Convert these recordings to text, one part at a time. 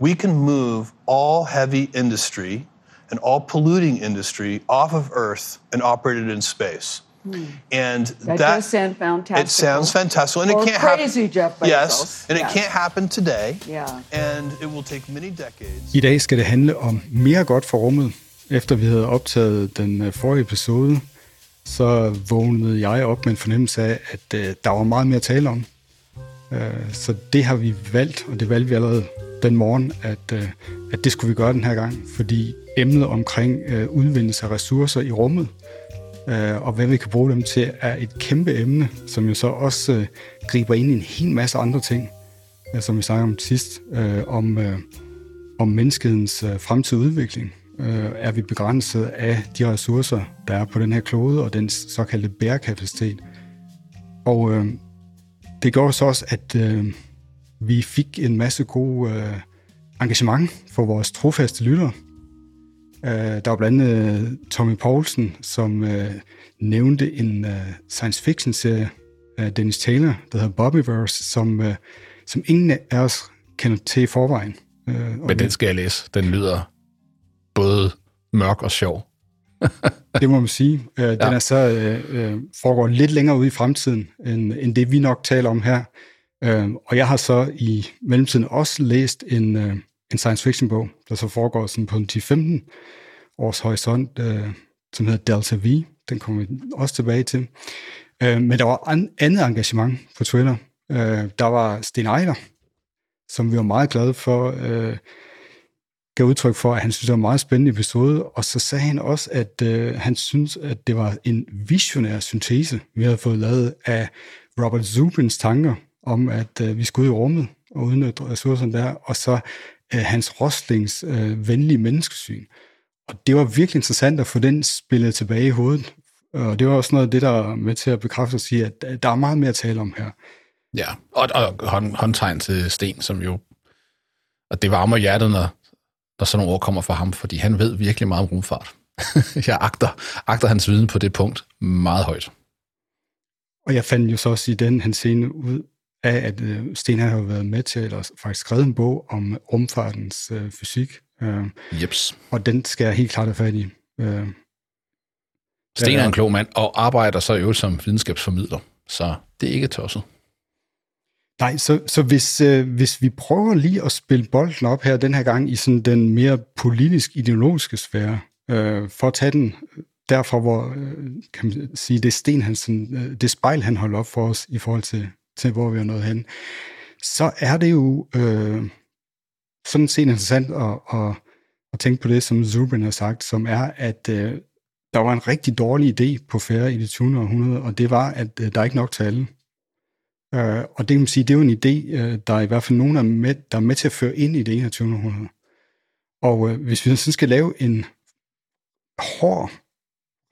we can move all heavy industry and all polluting industry off of Earth and operate it in space. Hmm. And That, that, does sound fantastic. it sounds fantastic, and Or it can't happen. crazy, Jeff Bezos. Yes, and it Yes. can't happen today. Yeah. And it will take many decades. I dag skal det handle om mere godt for rummet. Efter vi havde optaget den øh, forrige episode, så vågnede jeg op med en fornemmelse af, at øh, der var meget mere at tale om. Øh, så det har vi valgt, og det valgte vi allerede den morgen, at, øh, at det skulle vi gøre den her gang, fordi emnet omkring øh, udvindelse af ressourcer i rummet, øh, og hvad vi kan bruge dem til, er et kæmpe emne, som jo så også øh, griber ind i en hel masse andre ting, øh, som vi snakkede om sidst, øh, om, øh, om menneskehedens øh, fremtidige udvikling. Øh, er vi begrænset af de ressourcer, der er på den her klode, og den såkaldte bærekapacitet. Og øh, det gjorde så også, at øh, vi fik en masse god øh, engagement for vores trofaste lyttere. Øh, der var blandt andet øh, Tommy Poulsen, som øh, nævnte en øh, science fiction-serie af Dennis Taylor, der hedder Bobbyverse, som, øh, som ingen af os kender til i forvejen. Øh, Men den skal jeg læse. Den lyder både mørk og sjov. Det må man sige. Øh, den er så øh, øh, foregår lidt længere ude i fremtiden, end, end det vi nok taler om her. Øh, og jeg har så i mellemtiden også læst en, øh, en science fiction bog, der så foregår sådan på en 10-15 års horisont, øh, som hedder Delta V. Den kommer vi også tilbage til. Øh, men der var an, andet engagement på Twitter. Øh, der var Sten Ejler, som vi var meget glade for, øh, gav udtryk for, at han synes, det var en meget spændende episode, og så sagde han også, at øh, han synes, at det var en visionær syntese, vi havde fået lavet af Robert Zubins tanker om, at øh, vi skulle ud i rummet og udnytte ressourcerne der, og så øh, Hans Roslings øh, venlige menneskesyn. Og det var virkelig interessant at få den spillet tilbage i hovedet, og det var også noget af det, der er med til at bekræfte og sige, at der er meget mere at tale om her. Ja, og, og hånd, håndtegn til Sten, som jo... Og det varmer hjertet, når, når sådan nogle ord kommer fra ham, fordi han ved virkelig meget om rumfart. Jeg agter, agter hans viden på det punkt meget højt. Og jeg fandt jo så også i den han scene ud af, at øh, Sten har været med til, eller faktisk skrevet en bog om rumfartens øh, fysik. Øh, Jeps. og den skal jeg helt klart have fat i. Øh, Sten er en klog mand, og arbejder så jo som videnskabsformidler. Så det er ikke tosset. Nej, så, så hvis, øh, hvis vi prøver lige at spille bolden op her den her gang i sådan den mere politisk-ideologiske sfære, øh, for at tage den derfra, hvor øh, kan man sige, det sten, han sådan, øh, det spejl, han holder op for os i forhold til, til hvor vi er nået hen, så er det jo øh, sådan set interessant at, at, at tænke på det, som Zubin har sagt, som er, at øh, der var en rigtig dårlig idé på færre i det 20. århundrede, og det var, at øh, der er ikke nok til alle. Øh, og det kan man sige, det er jo en idé, øh, der er i hvert fald nogen, der er, med, der er med til at føre ind i det 21. århundrede. Og øh, hvis vi så skal lave en hård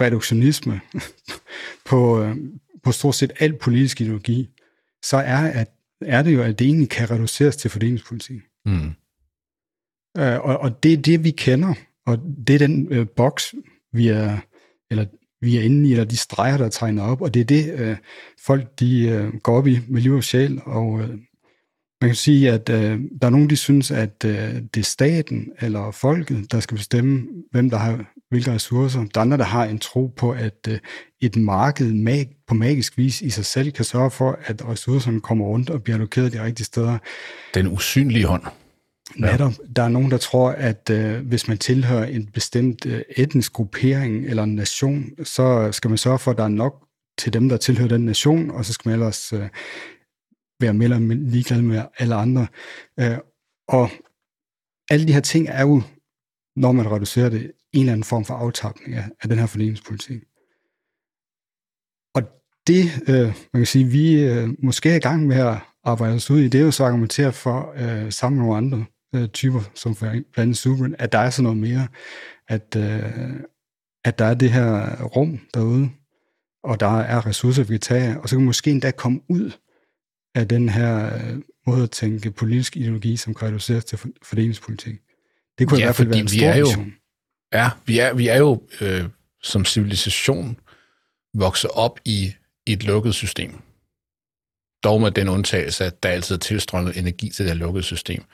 reduktionisme på, øh, på stort set al politisk ideologi, så er, at, er det jo, at det egentlig kan reduceres til fordelingspolitik. Mm. Øh, og, og det er det, vi kender, og det er den øh, boks, vi er, eller vi er inde i, eller de streger, der er tegnet op, og det er det, øh, folk de øh, går op i med liv og sjæl, og øh, man kan sige, at øh, der er nogen, de synes, at øh, det er staten eller folket, der skal bestemme, hvem der har hvilke ressourcer. Der er andre, der har en tro på, at øh, et marked mag- på magisk vis i sig selv kan sørge for, at ressourcerne kommer rundt og bliver allokeret de rigtige steder. Den usynlige hånd. Netop. Der er nogen, der tror, at øh, hvis man tilhører en bestemt øh, etnisk gruppering eller en nation, så skal man sørge for, at der er nok til dem, der tilhører den nation, og så skal man ellers øh, være mere eller ligeglad med alle andre. Øh, og alle de her ting er jo, når man reducerer det, en eller anden form for aftapning af, af den her fordelingspolitik. Og det, øh, man kan sige, vi øh, måske er i gang med at arbejde os ud i, det er jo så argumentere for, øh, sammen med nogle andre øh, typer, som for blandt andet Subrin, at der er sådan noget mere, at, øh, at der er det her rum derude, og der er ressourcer, vi kan tage, og så kan vi måske endda komme ud af den her øh, måde at tænke politisk ideologi, som kan reduceres til fordelingspolitik. Det kunne Ja, i hvert fald være en vi stor er jo- vision. Ja, vi er, vi er jo øh, som civilisation vokse op i, i et lukket system. dog med den undtagelse, at der altid er tilstrømmet energi til det lukkede system.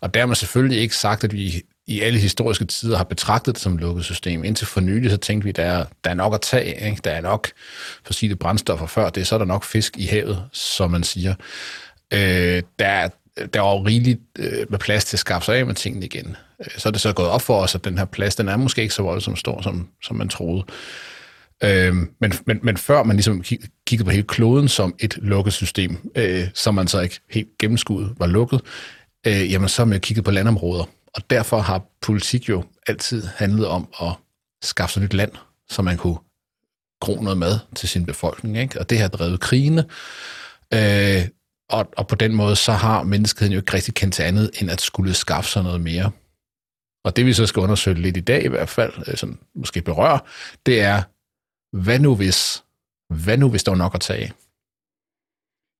Og der man selvfølgelig ikke sagt, at vi i alle historiske tider har betragtet det som et lukket system. Indtil for nylig, så tænkte vi, der er, der er nok at tage. Ikke? Der er nok fossile brændstoffer før det, er så er der nok fisk i havet, som man siger. Øh, der, der var jo rigeligt øh, med plads til at skaffe sig af med tingene igen. Øh, så er det så gået op for os, at den her plads, den er måske ikke så voldsomt stor, som, som man troede. Øh, men, men, men før man ligesom kiggede på hele kloden som et lukket system, øh, som man så ikke helt gennemskuddet var lukket, øh, jamen så har man kigget på landområder. Og derfor har politik jo altid handlet om at skaffe sig nyt land, så man kunne gro noget mad til sin befolkning. Ikke? Og det har drevet krigene. Øh, og, og på den måde, så har menneskeheden jo ikke rigtig kendt til andet, end at skulle skaffe sig noget mere. Og det vi så skal undersøge lidt i dag i hvert fald, øh, sådan måske berøre, det er, hvad nu hvis, hvad nu hvis der var nok at tage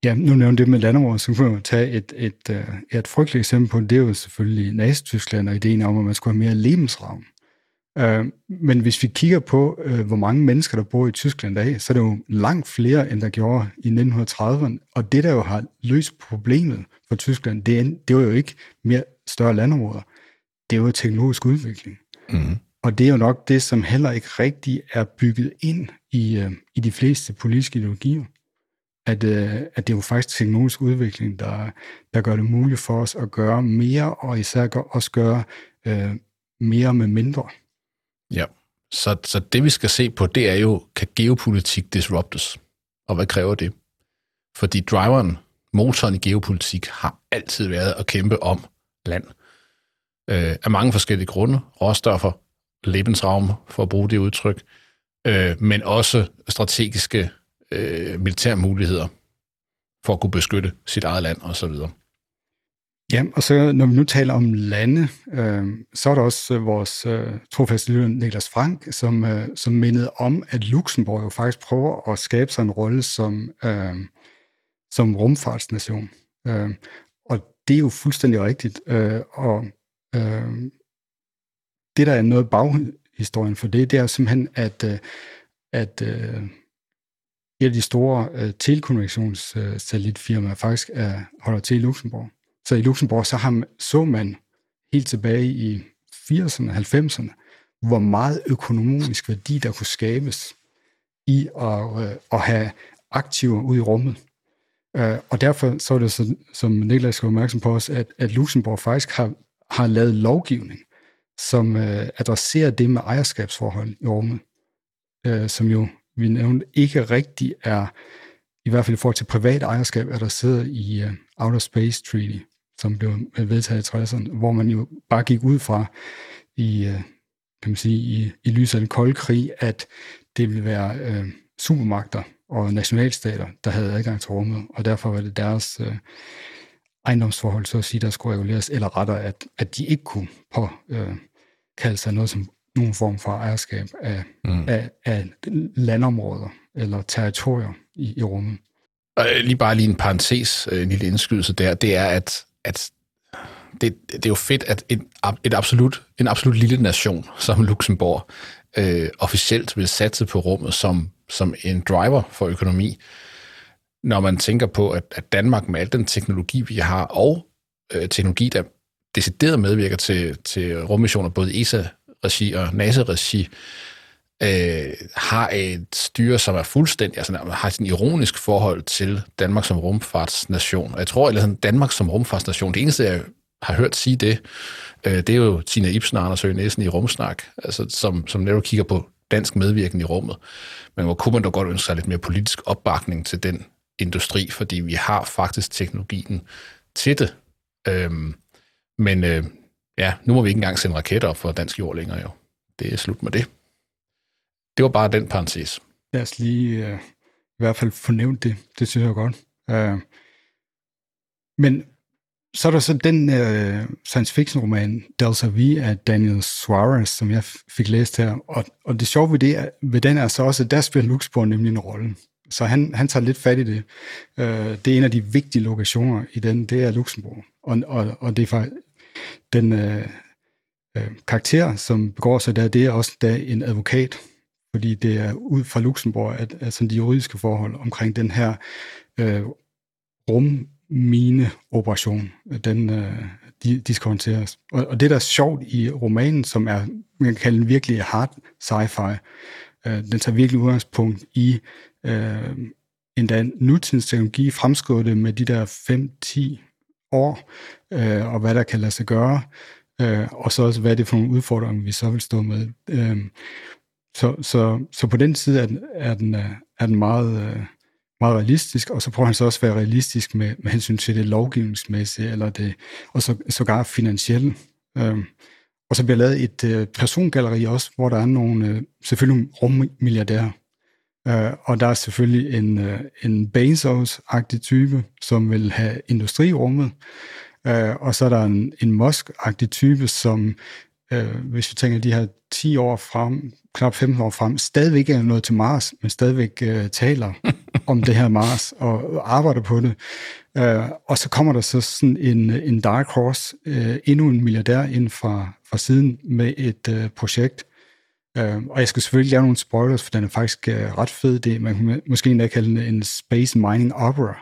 Ja, nu nævnte det med landområder, så kan man tage et, et, et, øh, et frygteligt eksempel på det, er jo selvfølgelig Nazi-Tyskland og ideen om, at man skulle have mere lebensraum. Uh, men hvis vi kigger på, uh, hvor mange mennesker, der bor i Tyskland i dag, så er det jo langt flere, end der gjorde i 1930'erne. Og det, der jo har løst problemet for Tyskland, det, er, det var jo ikke mere større landområder. Det jo teknologisk udvikling. Mm. Og det er jo nok det, som heller ikke rigtig er bygget ind i, øh, i de fleste politiske ideologier at, øh, at det er jo faktisk teknologisk udvikling, der, der gør det muligt for os at gøre mere, og især gør, også gøre øh, mere med mindre. Ja, så, så det vi skal se på, det er jo, kan geopolitik disruptes? Og hvad kræver det? Fordi driveren, motoren i geopolitik, har altid været at kæmpe om land. Øh, af mange forskellige grunde. Råstoffer, Lebensraum, for at bruge det udtryk, øh, men også strategiske øh, militære muligheder for at kunne beskytte sit eget land osv. Ja, og så når vi nu taler om lande, øh, så er der også øh, vores øh, trofaste lytter Niklas Frank, som, øh, som mindede om, at Luxembourg jo faktisk prøver at skabe sig en rolle som, øh, som rumfartsnation. Øh, og det er jo fuldstændig rigtigt. Øh, og øh, det, der er noget baghistorien for det, det er simpelthen, at, øh, at øh, et af de store øh, telekommunikationssatellitfirmaer faktisk er, holder til i Luxembourg. Så i Luxembourg så har, så man helt tilbage i 80'erne, 90'erne, hvor meget økonomisk værdi der kunne skabes i at, øh, at have aktiver ud i rummet. Øh, og derfor så er det, så, som Niklas skal opmærksom på os, at, at Luxembourg faktisk har, har lavet lovgivning, som øh, adresserer det med ejerskabsforhold i rummet, øh, som jo vi nævnte, ikke rigtig er, i hvert fald i forhold til privat ejerskab, adresseret i øh, Outer Space Treaty, som blev øh, vedtaget i 60'erne, hvor man jo bare gik ud fra i, øh, kan man sige, i, i lyset af den kolde krig, at det ville være øh, supermagter og nationalstater, der havde adgang til rummet, og derfor var det deres øh, ejendomsforhold, så at sige, der skulle reguleres, eller rettere, at, at de ikke kunne på, øh, kalde sig noget som nogen form for ejerskab af, mm. af, af landområder eller territorier i, i rummet. Og lige bare lige en parentes, øh, en lille indskydelse der, det er, at, at det, det er jo fedt, at et, et absolut, en absolut lille nation som Luxembourg øh, officielt vil satse på rummet som, som en driver for økonomi, når man tænker på, at, at Danmark med al den teknologi, vi har, og øh, teknologi, der decideret medvirker til, til rummissioner, både ESA regi og NASA-regi, øh, har et styre, som er fuldstændig, altså har et ironisk forhold til Danmark som rumfartsnation. Og jeg tror, at Danmark som rumfartsnation, det eneste, jeg har hørt sige det, øh, det er jo Tina Ibsen og Anders Høgh i Rumsnak, altså, som, som netop kigger på dansk medvirken i rummet. Men hvor kunne man da godt ønske sig lidt mere politisk opbakning til den industri, fordi vi har faktisk teknologien til det. Øhm, men øh, ja, nu må vi ikke engang sende raketter op for dansk jord længere jo. Det er slut med det. Det var bare den parentes. Lad os lige øh, i hvert fald fornævnt det. Det synes jeg godt. Øh, men så er der så den øh, science fiction roman, Delta V af Daniel Suarez, som jeg fik læst her. Og, og det sjove ved, det, ved den er så også, at der spiller Luxembourg nemlig en rolle. Så han, han tager lidt fat i det. Øh, det er en af de vigtige lokationer i den, det er Luxembourg. Og, og, og det er faktisk den øh, øh, karakter, som begår sig der, det er også der en advokat, fordi det er ud fra Luxembourg, at, at sådan de juridiske forhold omkring den her øh, rummineoperation, den, øh, de, de skal håndteres. Og, og det, der er sjovt i romanen, som er, man kan kalde den virkelig hard sci-fi, øh, den tager virkelig udgangspunkt i øh, endda nutidens teknologi, fremskudte med de der 5-10 år, øh, og hvad der kan lade sig gøre, øh, og så også, hvad det er for nogle udfordringer, vi så vil stå med. Øh, så, så, så på den side er den, er den, øh, er den meget, øh, meget realistisk, og så prøver han så også at være realistisk med, med hensyn til det lovgivningsmæssige, eller det, og så, sågar finansielle. Øh, og så bliver lavet et øh, persongalleri også, hvor der er nogle, øh, selvfølgelig nogle rummilliardærer. Øh, og der er selvfølgelig en, øh, en Bezos-agtig type, som vil have industrirummet, øh, og så er der en, en Musk-agtig type, som, øh, hvis vi tænker de her 10 år frem, knap 15 år frem, stadigvæk er nået til Mars, men stadigvæk øh, taler om det her Mars og arbejder på det. Øh, og så kommer der så sådan en, en dark horse, øh, endnu en milliardær ind fra, fra siden med et øh, projekt. Øh, og jeg skal selvfølgelig lave nogle spoilers, for den er faktisk øh, ret fed. Det, man kan måske endda kalde den en space mining opera.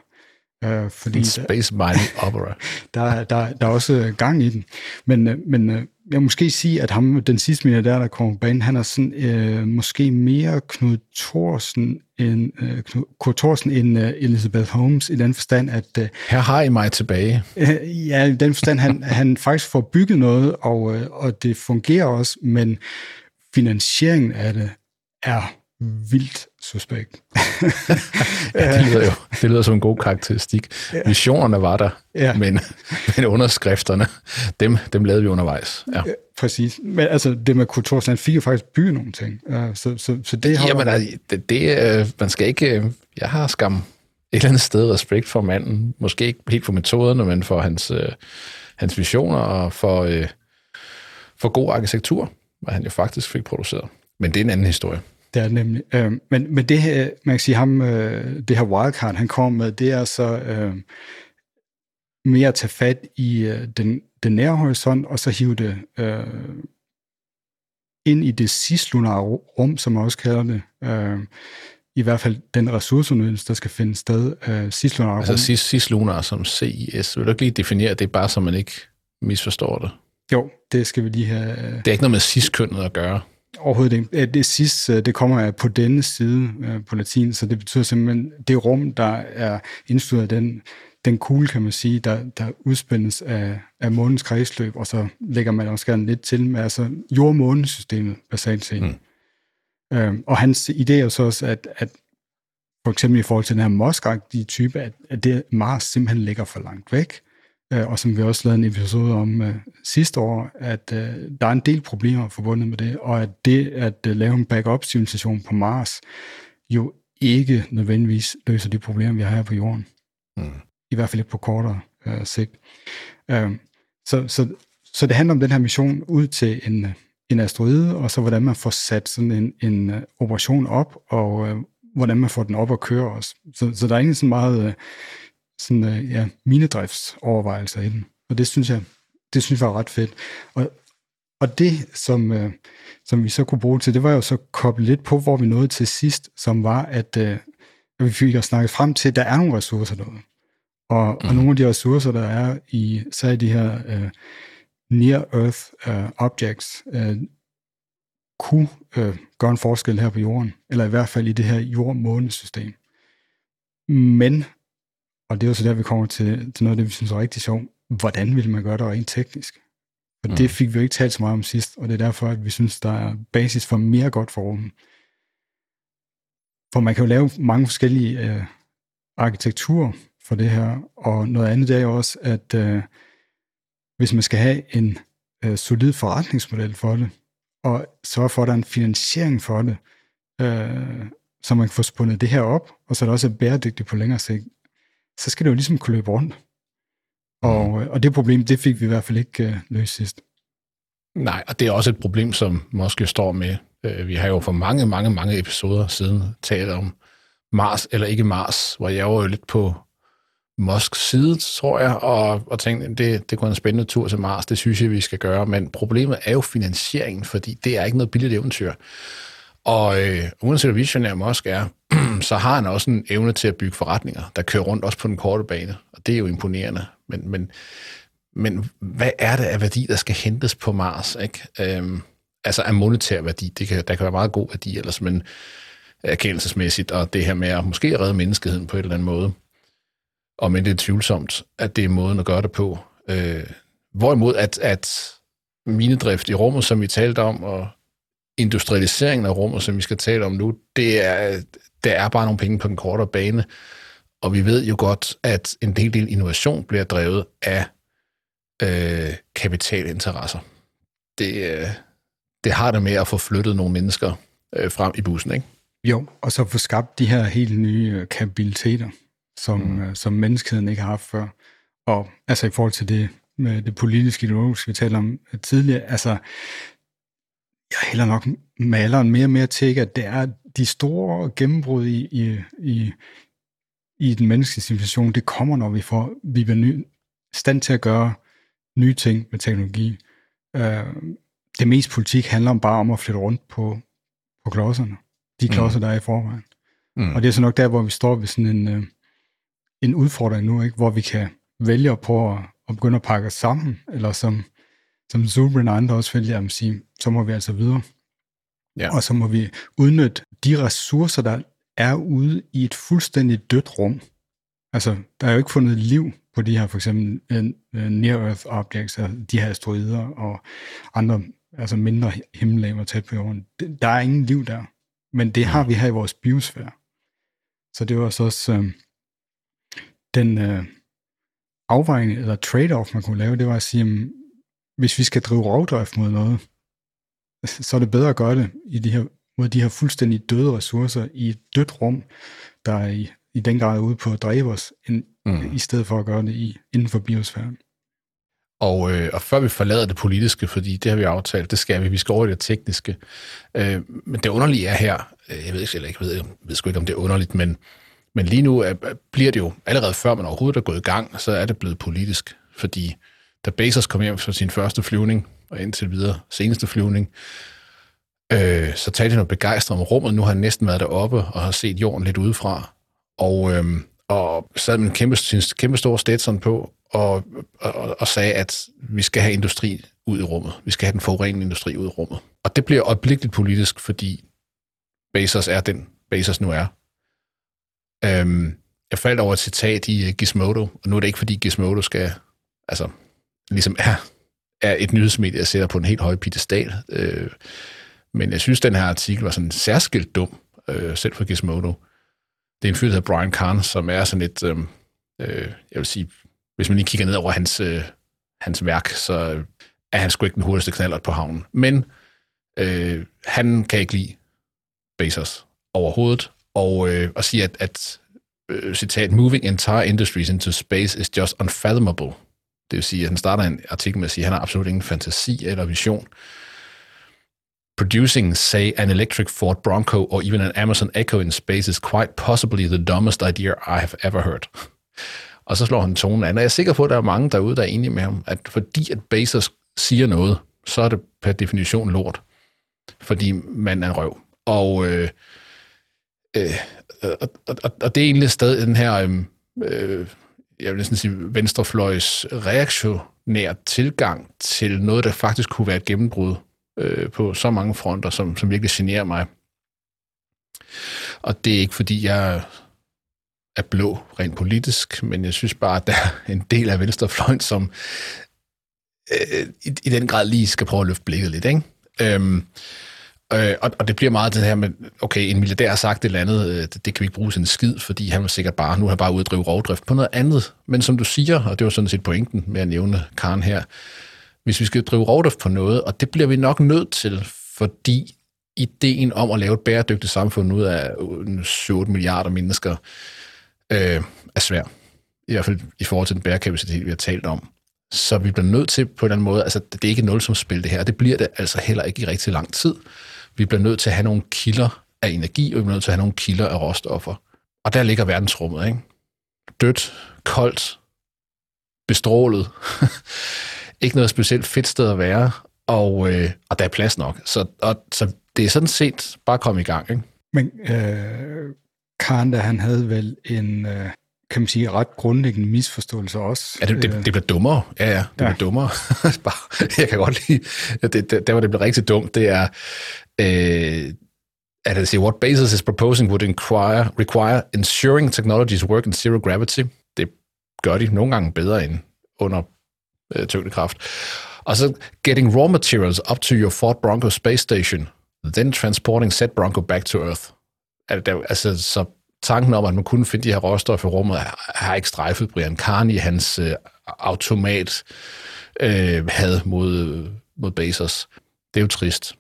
Øh, fordi en space mining opera. der, der, der er også gang i den. Men, øh, men øh, jeg måske sige, at ham, den sidste milliardær, der kommer på banen, han er sådan, øh, måske mere Knud Thorsen end, øh, Knud Thorsen end øh, Elizabeth Holmes, i den forstand, at... Øh, Her har I mig tilbage. Øh, ja, i den forstand, han, han faktisk får bygget noget, og, øh, og det fungerer også, men finansieringen af det er vildt suspekt. ja, det, lyder jo, det lyder som en god karakteristik. Ja. Visionerne var der, ja. men, men underskrifterne, dem, dem lavede vi undervejs. Ja. ja præcis. Men altså, det med kultur, han fik jo faktisk bygget nogle ting. Så, så, så det har... Jamen, altså, det, det, uh, man skal ikke... Uh, jeg har skam et eller andet sted respekt for manden. Måske ikke helt for metoderne, men for hans, uh, hans visioner og for, for god arkitektur, hvad han jo faktisk fik produceret. Men det er en anden historie. Det er nemlig. Øh, men, men det her, man kan sige, ham, øh, det her wildcard, han kommer med, det er så øh, mere at tage fat i øh, den, den nære horisont, og så hive det øh, ind i det cislunare rum, som man også kalder det. Øh, I hvert fald den ressourceudnyttelse, der skal finde sted. Øh, cislunar altså rum. cislunar som CIS. Vil du ikke lige definere det, bare så man ikke misforstår det? Jo, det skal vi lige have... Øh, det er ikke noget med ciskønnet at gøre. Overhovedet ikke. Det sidste, øh, det kommer på denne side øh, på latin, så det betyder simpelthen det rum, der er indstyret af den, den kugle, kan man sige, der, der udspændes af, af månens kredsløb, og så lægger man gerne lidt til med altså jord-månesystemet, basalt set. Mm. Øhm, og hans idé er så også, at, at for eksempel i forhold til den her moskagtige type, at, at det Mars simpelthen ligger for langt væk, og som vi også lavede en episode om øh, sidste år, at øh, der er en del problemer forbundet med det, og at det at øh, lave en backup-civilisation på Mars jo ikke nødvendigvis løser de problemer, vi har her på Jorden. Mm. I hvert fald ikke på kortere øh, sigt. Øh, så, så, så det handler om den her mission ud til en, en asteroide, og så hvordan man får sat sådan en, en uh, operation op, og uh, hvordan man får den op at køre også. Så, så der er ikke sådan meget uh, sådan, uh, ja, minedriftsovervejelser i den. Og det synes jeg, det synes jeg var ret fedt. Og, og det, som, uh, som vi så kunne bruge til, det var jo så koblet lidt på, hvor vi nåede til sidst, som var, at, uh, at vi fik at snakke frem til, at der er nogle ressourcer derude. Og, mm. og nogle af de ressourcer, der er i, så er de her uh, near-earth uh, objects, uh, kunne uh, gøre en forskel her på jorden, eller i hvert fald i det her jord-månesystem. Men og det er jo så der, vi kommer til, til noget af det, vi synes er rigtig sjovt. Hvordan vil man gøre det rent teknisk? Og mm. det fik vi jo ikke talt så meget om sidst, og det er derfor, at vi synes, der er basis for mere godt for rummet. For man kan jo lave mange forskellige øh, arkitekturer for det her, og noget andet det er jo også, at øh, hvis man skal have en øh, solid forretningsmodel for det, og sørge for, at der er en finansiering for det, øh, så man kan få spundet det her op, og så er det også bæredygtigt på længere sigt, så skal det jo ligesom kunne løbe rundt. Og, mm. og det problem, det fik vi i hvert fald ikke uh, løst sidst. Nej, og det er også et problem, som måske står med. Uh, vi har jo for mange, mange, mange episoder siden talt om Mars eller ikke Mars, hvor jeg var jo lidt på Musks side, tror jeg, og, og tænkte, det, det kunne en spændende tur til Mars, det synes jeg, vi skal gøre. Men problemet er jo finansieringen, fordi det er ikke noget billigt eventyr. Og øh, uanset hvor visionær Musk er, så har han også en evne til at bygge forretninger, der kører rundt også på den korte bane, og det er jo imponerende. Men, men, men hvad er det af værdi, der skal hentes på Mars? Ikke? Øhm, altså af monetær værdi, det kan, der kan være meget god værdi ellers, men erkendelsesmæssigt, og det her med at måske redde menneskeheden på en eller anden måde, og men det er tvivlsomt, at det er måden at gøre det på. Øh, hvorimod at, at minedrift i rummet, som vi talte om, og industrialiseringen af rummet, som vi skal tale om nu, det er, der er bare nogle penge på den kortere bane, og vi ved jo godt, at en del, del innovation bliver drevet af øh, kapitalinteresser. Det, øh, det har det med at få flyttet nogle mennesker øh, frem i bussen, ikke? Jo, og så få skabt de her helt nye øh, kapabiliteter, som, mm. øh, som menneskeheden ikke har haft før. Og altså i forhold til det med det politiske ideologiske, vi talte om tidligere, altså jeg hælder nok maleren mere og mere til, at det er de store gennembrud i, i, i, i den menneskelige civilisation, det kommer, når vi får, vi bliver ny, stand til at gøre nye ting med teknologi. Uh, det meste politik handler om bare om at flytte rundt på, på klodserne. De mm. klodser, mm. der er i forvejen. Mm. Og det er så nok der, hvor vi står ved sådan en, uh, en udfordring nu, ikke? hvor vi kan vælge prøve at, at begynde at pakke os sammen, eller som, som Zubrin og andre også vælger at sige, så må vi altså videre. Ja. Og så må vi udnytte de ressourcer, der er ude i et fuldstændig dødt rum. Altså, der er jo ikke fundet liv på de her, for eksempel uh, near-earth objects, altså de her asteroider og andre, altså mindre himmellegemer tæt på jorden. Der er ingen liv der, men det har vi her i vores biosfære. Så det var så også uh, den uh, afvejning, eller trade-off, man kunne lave, det var at sige, hvis vi skal drive rovdrift mod noget, så er det bedre at gøre det i de her, mod de her fuldstændig døde ressourcer i et dødt rum, der er i, i den grad ude på at dræbe os, end, mm. i stedet for at gøre det i, inden for biosfæren. Og, øh, og før vi forlader det politiske, fordi det har vi aftalt, det skal vi, vi skal over i det tekniske. Øh, men det underlige er her, øh, jeg ved ikke, eller jeg ved, jeg ved sgu ikke, om det er underligt, men, men lige nu er, bliver det jo, allerede før man overhovedet er gået i gang, så er det blevet politisk, fordi da Bezos kom hjem fra sin første flyvning, og indtil videre seneste flyvning, øh, så talte han noget begejstret om rummet. Nu har han næsten været deroppe og har set jorden lidt udefra. Og, øh, og sad med en kæmpe, sin kæmpe store Stetson på, og, og, og sagde, at vi skal have industri ud i rummet. Vi skal have den forurenende industri ud i rummet. Og det bliver øjeblikkeligt politisk, fordi Bezos er den, Bezos nu er. Øhm, jeg faldt over et citat i øh, Gizmodo, og nu er det ikke, fordi Gizmodo skal, altså, ligesom er er et nyhedsmedie, jeg sætter på en helt høj pedestal. Øh, men jeg synes, den her artikel var sådan særskilt dum, øh, selv for Gizmodo. Det er en fyr, der hedder Brian Kahn, som er sådan et, øh, øh, jeg vil sige, hvis man lige kigger ned over hans, øh, hans værk, så er han sgu ikke den hurtigste knallert på havnen. Men øh, han kan ikke lide Bezos overhovedet, og, øh, og sige, at, at øh, citat, moving entire industries into space is just unfathomable. Det vil sige, at han starter en artikel med at sige, at han har absolut ingen fantasi eller vision. Producing, say, an electric Ford Bronco or even an Amazon Echo in space is quite possibly the dumbest idea I have ever heard. Og så slår han tonen an. Og jeg er sikker på, at der er mange derude, der er enige med ham, at fordi at Bezos siger noget, så er det per definition lort. Fordi man er en røv. Og, øh, øh, og, og, og det er egentlig stadig den her øhm, øh, øh jeg vil næsten sige, venstrefløjs reaktionær tilgang til noget, der faktisk kunne være et gennembrud øh, på så mange fronter, som, som virkelig generer mig. Og det er ikke, fordi jeg er blå rent politisk, men jeg synes bare, at der er en del af venstrefløjen, som øh, i, i den grad lige skal prøve at løfte blikket lidt. Ikke? Øhm, Øh, og, og det bliver meget det her med, okay, en milliardær har sagt et eller andet, øh, det, det kan vi ikke bruge til en skid, fordi han var sikkert bare, nu har han bare uddrive rovdrift på noget andet. Men som du siger, og det var sådan set pointen med at nævne Karen her, hvis vi skal drive rovdrift på noget, og det bliver vi nok nødt til, fordi ideen om at lave et bæredygtigt samfund ud af øh, 7 milliarder mennesker øh, er svær. I hvert fald i forhold til den bærekapacitet, vi har talt om. Så vi bliver nødt til på en eller anden måde, altså det er ikke et nulsumsspil det her, det bliver det altså heller ikke i rigtig lang tid. Vi bliver nødt til at have nogle kilder af energi, og vi bliver nødt til at have nogle kilder af råstoffer. Og der ligger verdensrummet, ikke? Dødt, koldt, bestrålet. ikke noget specielt fedt sted at være, og, øh, og der er plads nok. Så, og, så det er sådan set bare at komme i gang, ikke? Men øh, Karen, der han havde vel en, øh, kan man sige, ret grundlæggende misforståelse også. Ja, det, det, det bliver dummere. Ja, ja, det ja. bliver dummere. jeg kan godt lide, det, det, der hvor det bliver rigtig dumt, det er, øh, at det siger, what Bezos is proposing would require, require ensuring technologies work in zero gravity. Det gør de nogle gange bedre end under øh, tyngdekraft. Og så getting raw materials up to your Fort Bronco space station, then transporting said Bronco back to Earth. Altså, så tanken om, at man kunne finde de her råstoffer i rummet, har ikke strejfet Brian Carney, hans øh, automat øh, had mod, mod Bezos. Det er jo trist.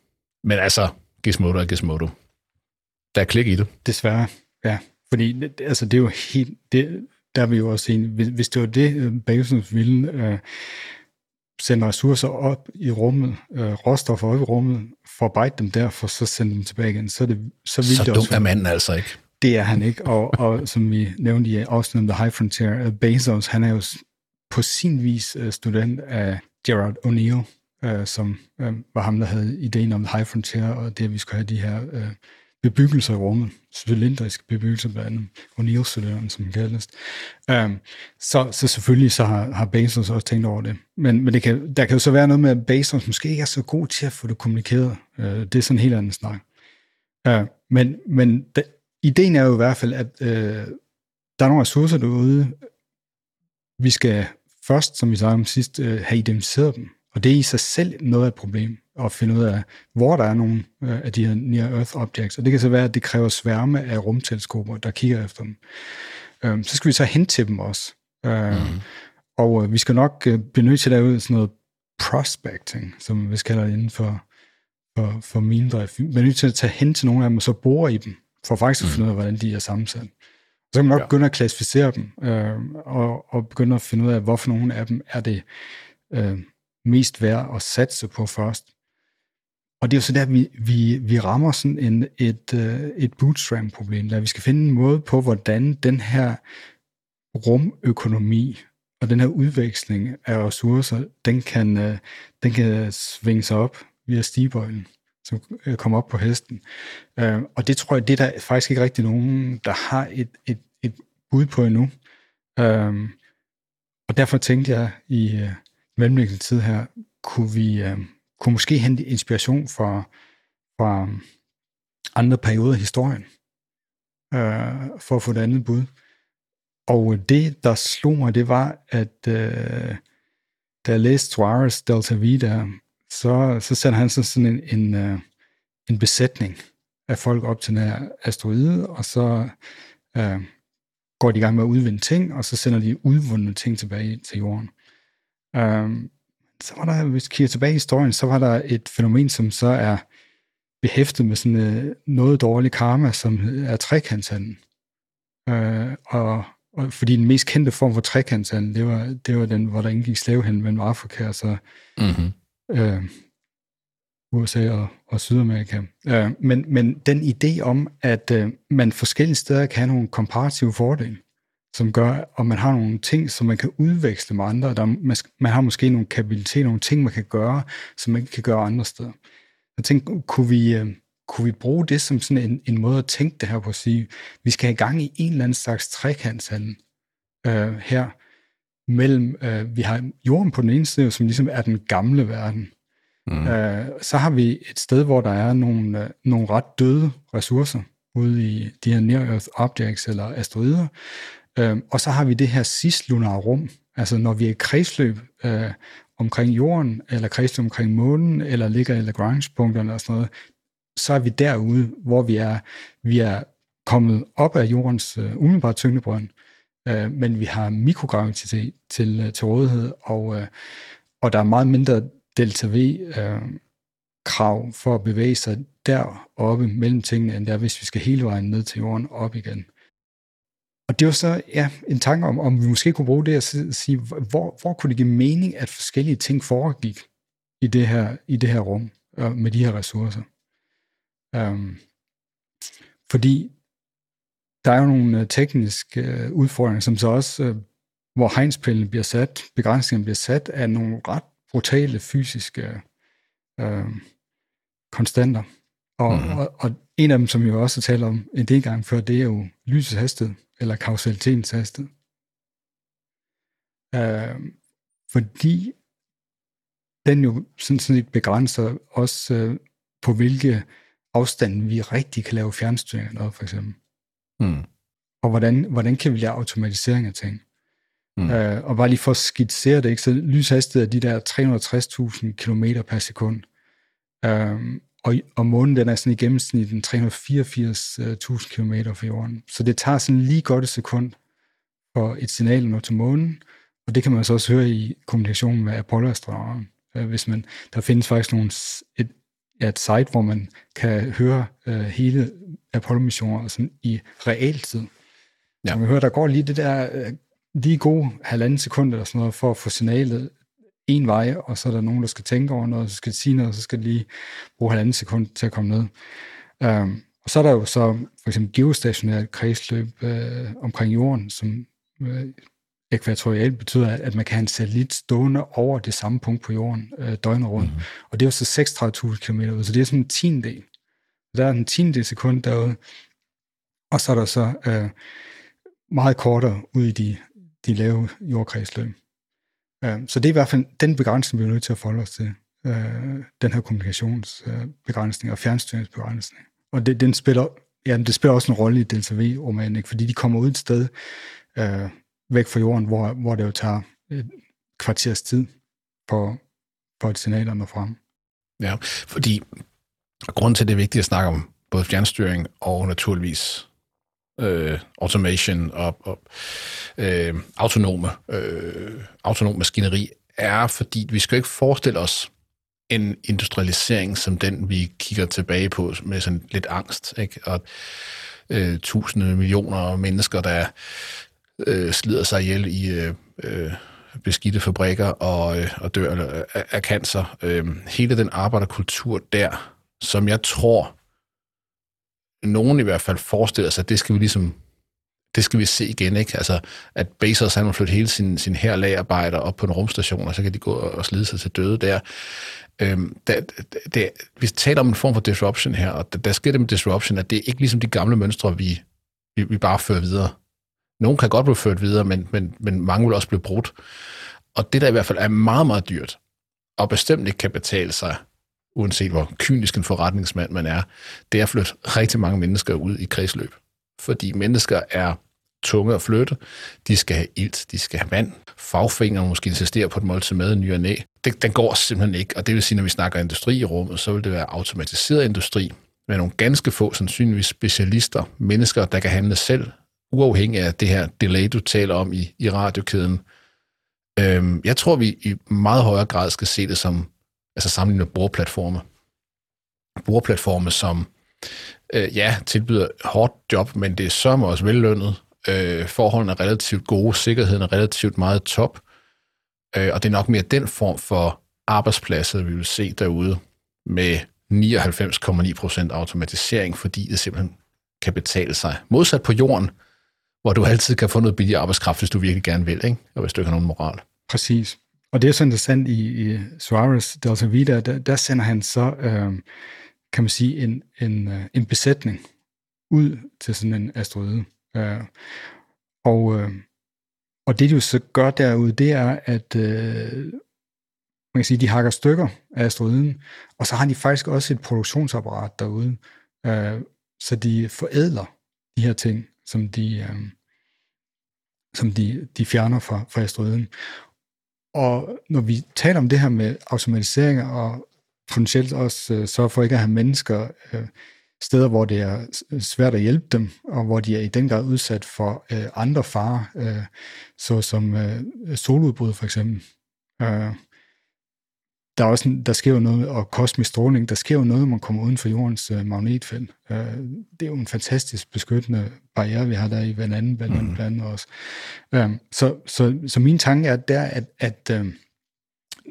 Men altså, Gizmodo er Gizmodo. Der er klik i det. Desværre, ja. Fordi altså, det er jo helt... Det, der er vi jo også enige. Hvis, hvis det var det, øh, Bezos ville, øh, sende ressourcer op i rummet, øh, råstoffer op i rummet, forarbejde dem der, for så sende dem tilbage igen, så, det, så ville så det dum også er manden altså ikke. Det er han ikke, og, og som vi nævnte i afsnittet The High Frontier, øh, Bezos, han er jo på sin vis øh, student af Gerard O'Neill, øh, som øh, var ham, der havde ideen om The High Frontier, og det, at vi skulle have de her øh, bebyggelser i rummet, cylindriske bebyggelser blandt andet, O'Neill-cylinderen, som kaldes. Um, øhm, så, så selvfølgelig så har, har Bezos også tænkt over det. Men, men det kan, der kan jo så være noget med, at Bezos måske ikke er så god til at få det kommunikeret. Øh, det er sådan en helt anden snak. Øh, men men det, ideen er jo i hvert fald, at uh, der er nogle ressourcer derude. Vi skal først, som vi sagde om sidst, uh, have identificeret dem. Og det er i sig selv noget af et problem at finde ud af, hvor der er nogle øh, af de her near-Earth objects. Og det kan så være, at det kræver sværme af rumteleskoper, der kigger efter dem. Øh, så skal vi så hen til dem også. Øh, mm. Og øh, vi skal nok øh, benytte til derude sådan noget prospecting, som vi kalder det inden for, for, for minedrift. Vi er nødt til at tage hen til nogle af dem, og så bore i dem, for faktisk at finde ud af, hvordan de er sammensat. Så kan man nok ja. begynde at klassificere dem, øh, og, og begynde at finde ud af, hvorfor nogle af dem er det øh, mest værd at satse på først. Og det er jo så der, vi, vi, vi rammer sådan en, et, uh, et bootstrap-problem, der vi skal finde en måde på, hvordan den her rumøkonomi og den her udveksling af ressourcer, den kan, uh, den kan svinge sig op via stigbøjlen, som øh, kommer op på hesten. Uh, og det tror jeg, det er der faktisk ikke rigtig nogen, der har et, et, et bud på endnu. Uh, og derfor tænkte jeg i uh, mellemliggende tid her, kunne vi... Kunne måske hente inspiration fra, fra andre perioder i historien, øh, for at få et andet bud. Og det, der slog mig, det var, at øh, da jeg læste Suarez Delta Vida så, så sender han sådan en, en, øh, en besætning af folk op til den her asteroide, og så øh, går de i gang med at udvinde ting, og så sender de udvundne ting tilbage til jorden. Øh, så var der, hvis vi kigger tilbage i historien, så var der et fænomen, som så er behæftet med sådan øh, noget dårlig karma, som er trekantshandel. Øh, og, og fordi den mest kendte form for trekantshandel, det var, det var den, hvor der indgik slavehandel mellem Afrika og så mm-hmm øh, USA og, og Sydamerika. Øh, men, men den idé om, at øh, man forskellige steder kan have nogle komparative fordele, som gør, at man har nogle ting, som man kan udveksle med andre. Der, man, man har måske nogle kapabiliteter, nogle ting, man kan gøre, som man ikke kan gøre andre steder. Jeg tænkte, kunne vi, øh, kunne vi bruge det som sådan en, en måde at tænke det her på at sige, vi skal have gang i en eller anden slags trekantshandel øh, her, mellem, øh, vi har jorden på den ene side, som ligesom er den gamle verden. Mm. Øh, så har vi et sted, hvor der er nogle, øh, nogle ret døde ressourcer ude i de her near-earth objects eller asteroider, Øhm, og så har vi det her cislunar rum, altså når vi er i kredsløb øh, omkring jorden, eller kredsløb omkring månen, eller ligger i Lagrange-punkterne og sådan noget, så er vi derude, hvor vi er, vi er kommet op af jordens øh, umiddelbare tyngdebrønd, øh, men vi har mikrogravitet til, øh, til rådighed, og, øh, og der er meget mindre delta V øh, krav for at bevæge sig deroppe mellem tingene, end der hvis vi skal hele vejen ned til jorden op igen. Og det var så ja, en tanke om, om vi måske kunne bruge det at sige, hvor, hvor kunne det give mening, at forskellige ting foregik i det her, i det her rum øh, med de her ressourcer. Um, fordi der er jo nogle øh, tekniske øh, udfordringer, som så også, øh, hvor hegnspælene bliver sat, begrænsningerne bliver sat af nogle ret brutale fysiske øh, konstanter. Og, mm. og, og en af dem, som jeg også talt om en del gange før, det er jo lysets hastighed, eller kausalitetens hastighed. Øh, fordi den jo sådan set begrænser os øh, på hvilke afstande vi rigtig kan lave fjernstyring af noget, for eksempel. Mm. Og hvordan, hvordan kan vi lave automatisering af ting. Mm. Øh, og bare lige for at skitsere det, ikke? så lyshastighed er de der 360.000 km per sekund. Øh, og, og månen den er sådan i gennemsnit 384.000 km fra jorden. Så det tager sådan lige godt et sekund for et signal at nå til månen, og det kan man så også høre i kommunikationen med Apollo-astronauterne. Øh, hvis man, der findes faktisk nogle, et, ja, et site, hvor man kan høre uh, hele Apollo-missioner sådan i realtid. Ja. Så man kan høre, der går lige det der, uh, lige gode halvanden sekund eller sådan noget, for at få signalet en vej, og så er der nogen, der skal tænke over noget, så skal sige noget, og så skal lige bruge halvanden sekund til at komme ned. Um, og så er der jo så for eksempel geostationært kredsløb uh, omkring jorden, som uh, ekvatorialt betyder, at man kan have en satellit stående over det samme punkt på jorden øh, døgnet rundt. Mm. Og det er jo så 36.000 km ud, så det er sådan en tiendel. Der er en tiendel sekund derude, og så er der så øh, meget kortere ud i de, de lave jordkredsløb. Øh, så det er i hvert fald den begrænsning, vi er nødt til at forholde os til. Øh, den her kommunikationsbegrænsning og fjernstyringsbegrænsning. Og det, den spiller, ja, det spiller også en rolle i Delta V-romanen, fordi de kommer ud et sted, øh, væk fra jorden, hvor, hvor det jo tager et kvarters tid på, på et signal at nå frem. Ja, fordi grund til, det er vigtigt at snakke om både fjernstyring og naturligvis øh, automation og, og øh, autonome, øh, autonom maskineri, er, fordi vi skal ikke forestille os en industrialisering som den, vi kigger tilbage på med sådan lidt angst, ikke? og øh, tusinde millioner mennesker, der øh, slider sig ihjel i øh, øh, beskidte fabrikker og, øh, og dør af, øh, af cancer. Øh, hele den arbejderkultur der, som jeg tror, nogen i hvert fald forestiller sig, at det skal vi ligesom det skal vi se igen, ikke? Altså, at Bezos han må flytte hele sin, sin herlagarbejder op på en rumstation, og så kan de gå og slide sig til døde der. Øhm, der, der, vi taler om en form for disruption her, og der, der sker det med disruption, at det er ikke ligesom de gamle mønstre, vi, vi, vi bare fører videre. Nogle kan godt blive ført videre, men, men, men mange vil også blive brudt. Og det, der i hvert fald er meget, meget dyrt, og bestemt ikke kan betale sig, uanset hvor kynisk en forretningsmand man er, det er at flytte rigtig mange mennesker ud i kredsløb. Fordi mennesker er tunge at flytte. De skal have ilt, de skal have vand. Fagfingeren måske insisterer på et måltid mad ny og næ. Det, den går simpelthen ikke, og det vil sige, når vi snakker industri i rummet, så vil det være automatiseret industri med nogle ganske få, sandsynligvis specialister, mennesker, der kan handle selv, uafhængig af det her delay, du taler om i, i radiokæden. Øhm, jeg tror, vi i meget højere grad skal se det som, altså sammenlignet med brugerplatforme. Brugerplatforme, som øh, ja, tilbyder hårdt job, men det er sørme også vellønnet. Øh, forholdene er relativt gode, sikkerheden er relativt meget top, øh, og det er nok mere den form for arbejdspladser, vi vil se derude med 99,9% automatisering, fordi det simpelthen kan betale sig. Modsat på jorden, hvor du altid kan få noget billig arbejdskraft, hvis du virkelig gerne vil, ikke? og hvis du ikke har nogen moral. Præcis. Og det er så interessant i, i Suarez Delta Vida, der, der sender han så, øh, kan man sige, en, en, øh, en besætning ud til sådan en asteroide. Øh, og, øh, og det, de jo så gør derude, det er, at øh, man kan sige, de hakker stykker af asteroiden, og så har de faktisk også et produktionsapparat derude, øh, så de forædler de her ting, som de, øh, som de, de fjerner fra, fra asteroiden. Og når vi taler om det her med automatisering og potentielt også øh, sørge for ikke at have mennesker øh, steder, hvor det er svært at hjælpe dem, og hvor de er i den grad udsat for øh, andre farer, øh, såsom øh, soludbrud for eksempel. Øh, der, er også, der sker jo noget, og kosmisk stråling, der sker jo noget, når man kommer uden for jordens øh, magnetfelt. Øh, det er jo en fantastisk beskyttende barriere, vi har der i hver anden blandt mm. blandt os. Øh, så, så, så min tanke er der, at, at øh,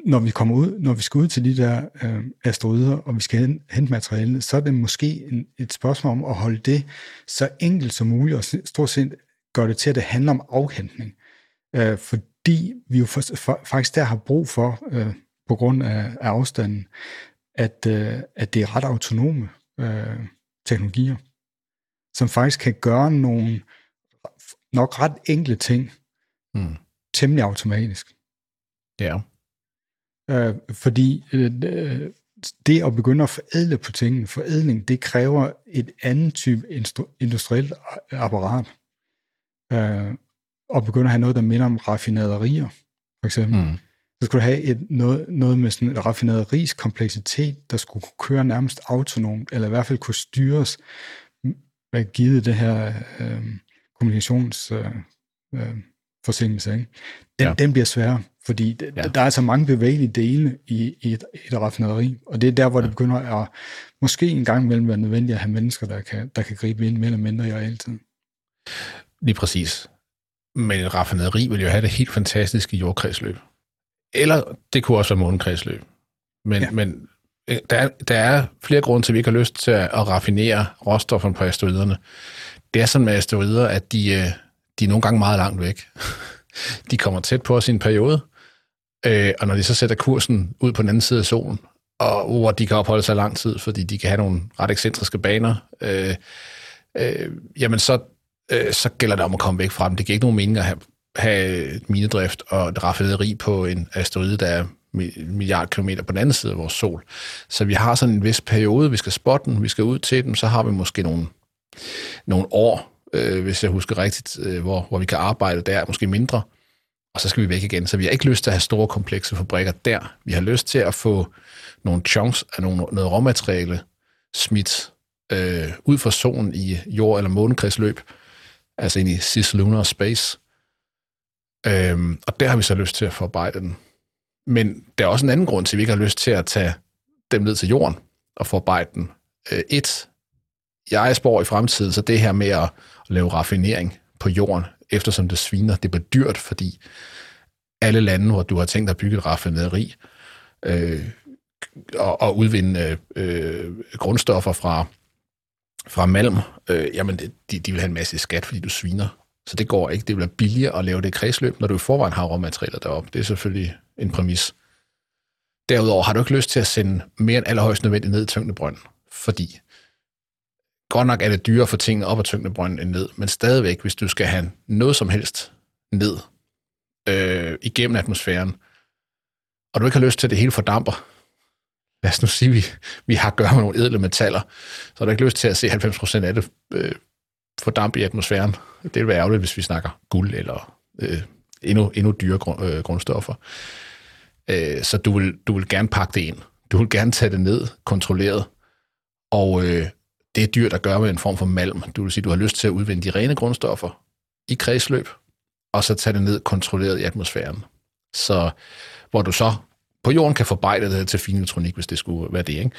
når vi kommer ud, når vi skal ud til de der øh, asteroider, og vi skal hente materiale, så er det måske en, et spørgsmål om at holde det så enkelt som muligt, og stort set gøre det til, at det handler om afhentning. Øh, fordi vi jo for, for, faktisk der har brug for, øh, på grund af, af afstanden, at, øh, at det er ret autonome øh, teknologier, som faktisk kan gøre nogle nok ret enkle ting Mm. temmelig automatisk. Ja. Øh, fordi øh, det at begynde at forædle på tingene, forædling, det kræver et andet type industrielt apparat. Øh, og begynde at have noget, der minder om raffinaderier, for eksempel. Mm. Så skulle du have et, noget, noget med sådan et raffinaderis kompleksitet, der skulle kunne køre nærmest autonomt, eller i hvert fald kunne styres, givet det her øh, kommunikations... Øh, øh. Ikke? Den, Ja. ja. den bliver sværere, fordi Ja. der er så mange bevægelige dele i, i et, et raffinaderi, og det er der, hvor det begynder at måske en gang imellem være nødvendigt at have mennesker, der kan, der kan gribe ind mere eller mindre i realtid. Lige præcis. Men et raffinaderi vil jo have det helt fantastiske jordkredsløb. Eller det kunne også være månekredsløb. Men, ja. Men øh, der, er, der er flere grunde til, at vi ikke har lyst til at, at raffinere råstofferne på asteroiderne. Det er sådan med asteroider, at de, øh, de er nogle gange meget langt væk. De kommer tæt på os i en periode, øh, og når de så sætter kursen ud på den anden side af solen, og hvor de kan opholde sig lang tid, fordi de kan have nogle ret ekscentriske baner, øh, øh, jamen så, øh, så gælder det om at komme væk fra dem. Det giver ikke nogen mening at have, have et minedrift og et raffinaderi på en asteroide, der er milliard kilometer på den anden side af vores sol. Så vi har sådan en vis periode, vi skal spotte den, vi skal ud til dem, så har vi måske nogle, nogle år, øh, hvis jeg husker rigtigt, øh, hvor, hvor vi kan arbejde der, måske mindre, og så skal vi væk igen. Så vi har ikke lyst til at have store, komplekse fabrikker der. Vi har lyst til at få nogle chunks af nogle, noget råmateriale smidt øh, ud fra solen i jord- eller månekredsløb, altså ind i cislunar space. Øhm, og der har vi så lyst til at forarbejde den. Men der er også en anden grund til, at vi ikke har lyst til at tage dem ned til jorden og forarbejde den. Øh, et, jeg spår i fremtiden, så det her med at lave raffinering på jorden, eftersom det sviner, det bliver dyrt, fordi alle lande, hvor du har tænkt at bygge et raffinaderi, øh, og, og udvinde øh, grundstoffer fra, fra malm, øh, jamen det, de, de vil have en masse skat, fordi du sviner. Så det går ikke. Det bliver billigere at lave det kredsløb, når du i forvejen har råmaterialer deroppe. Det er selvfølgelig en præmis. Derudover har du ikke lyst til at sende mere end allerhøjst nødvendigt ned i tyngdebrønden, fordi godt nok er det dyrere for tingene op af tyngdebrønden end ned, men stadigvæk, hvis du skal have noget som helst ned øh, igennem atmosfæren, og du ikke har lyst til, at det hele fordamper, lad os nu sige, at vi, vi har at gøre med nogle edle metaller, så har du ikke lyst til at se 90% af det øh, fordampe i atmosfæren. Det vil være ærgerligt, hvis vi snakker guld eller øh, endnu, endnu dyre grund, øh, grundstoffer. Øh, så du vil, du vil gerne pakke det ind. Du vil gerne tage det ned, kontrolleret, og øh, det er dyrt at gøre med en form for malm. Du vil sige, du har lyst til at udvinde de rene grundstoffer i kredsløb, og så tage det ned kontrolleret i atmosfæren. Så hvor du så på jorden kan forarbejde det til fin elektronik, hvis det skulle være det. Ikke?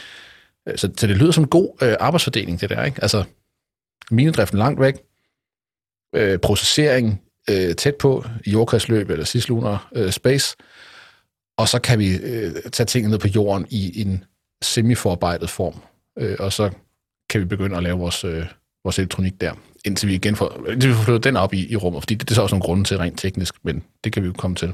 Øh, så, så det lyder som en god øh, arbejdsfordeling, det der. Ikke? Altså, minedriften langt væk, øh, processering øh, tæt på i jordkredsløb eller cislunar øh, space, og så kan vi øh, tage tingene ned på jorden i en semiforarbejdet form, øh, og så kan vi begynde at lave vores, øh, vores elektronik der, indtil vi igen får, indtil vi får flyttet den op i, i rummet, fordi det, det er så også nogle grunde til rent teknisk, men det kan vi jo komme til.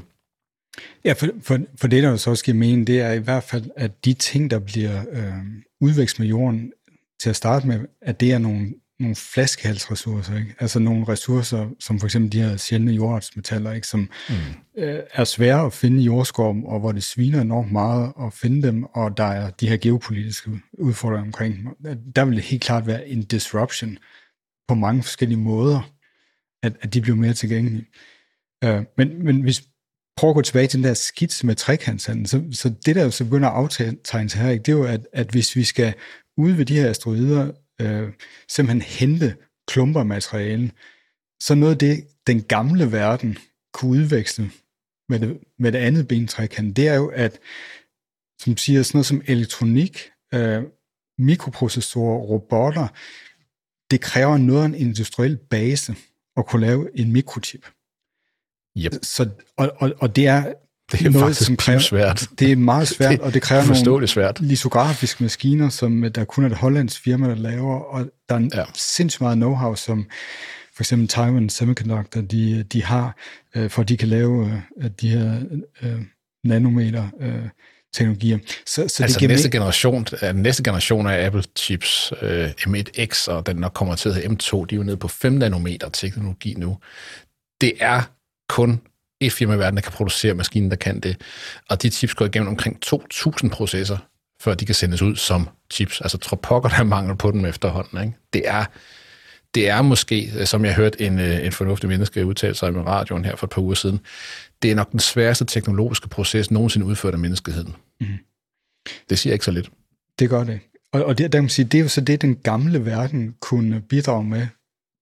Ja, for, for, for det, der jo så også giver mening, det er i hvert fald, at de ting, der bliver øh, udvækst med jorden til at starte med, at det er nogle, nogle flaskehalsressourcer, ikke? altså nogle ressourcer, som for eksempel de her sjældne jordartsmetaller, ikke? som mm. øh, er svære at finde i jordskorpen, og hvor det sviner enormt meget at finde dem, og der er de her geopolitiske udfordringer omkring. Der vil det helt klart være en disruption på mange forskellige måder, at, at de bliver mere tilgængelige. Øh, men, men hvis prøver at gå tilbage til den der skitse med trekantshandlen, så, så det der jo så begynder at aftegne sig her, ikke, det er jo, at, at hvis vi skal ud ved de her asteroider, øh, simpelthen hente klumper af materiale, så noget af det, den gamle verden kunne udveksle med det, med det andet ben trekant, det er jo, at som siger, sådan noget som elektronik, øh, mikroprocessorer, robotter, det kræver noget af en industriel base at kunne lave en mikrochip. Yep. Så, og, og, og det er, Det er noget, faktisk kræver, svært. Det er meget svært, Det og det kræver nogle svært. lisografiske maskiner, som der kun er et hollandsk firma, der laver, og der er Ja. sindssygt meget know-how, som for eksempel Taiwan Semiconductor, de, de har, øh, for at de kan lave øh, de her øh, nanometer øh, teknologier. Så, så altså det næste, generation, næste generation af Apple chips, øh, M1X, og den nok kommer til at hedde M2, de er jo nede på 5 nanometer teknologi nu. Det er kun et firma i verden, der kan producere maskinen, der kan det. Og de chips går igennem omkring 2.000 processer, før de kan sendes ud som chips. Altså, tror pokker, der er mangel på dem efterhånden. Ikke? Det er det er måske, som jeg hørte en, øh, en fornuftig menneske udtale sig i radioen her for et par uger siden, det er nok den sværeste teknologiske proces nogensinde udført af menneskeheden. Mm. Det siger ikke så lidt. Det gør det. Og, og det, der kan man sige, det er jo så det, den gamle verden kunne bidrage med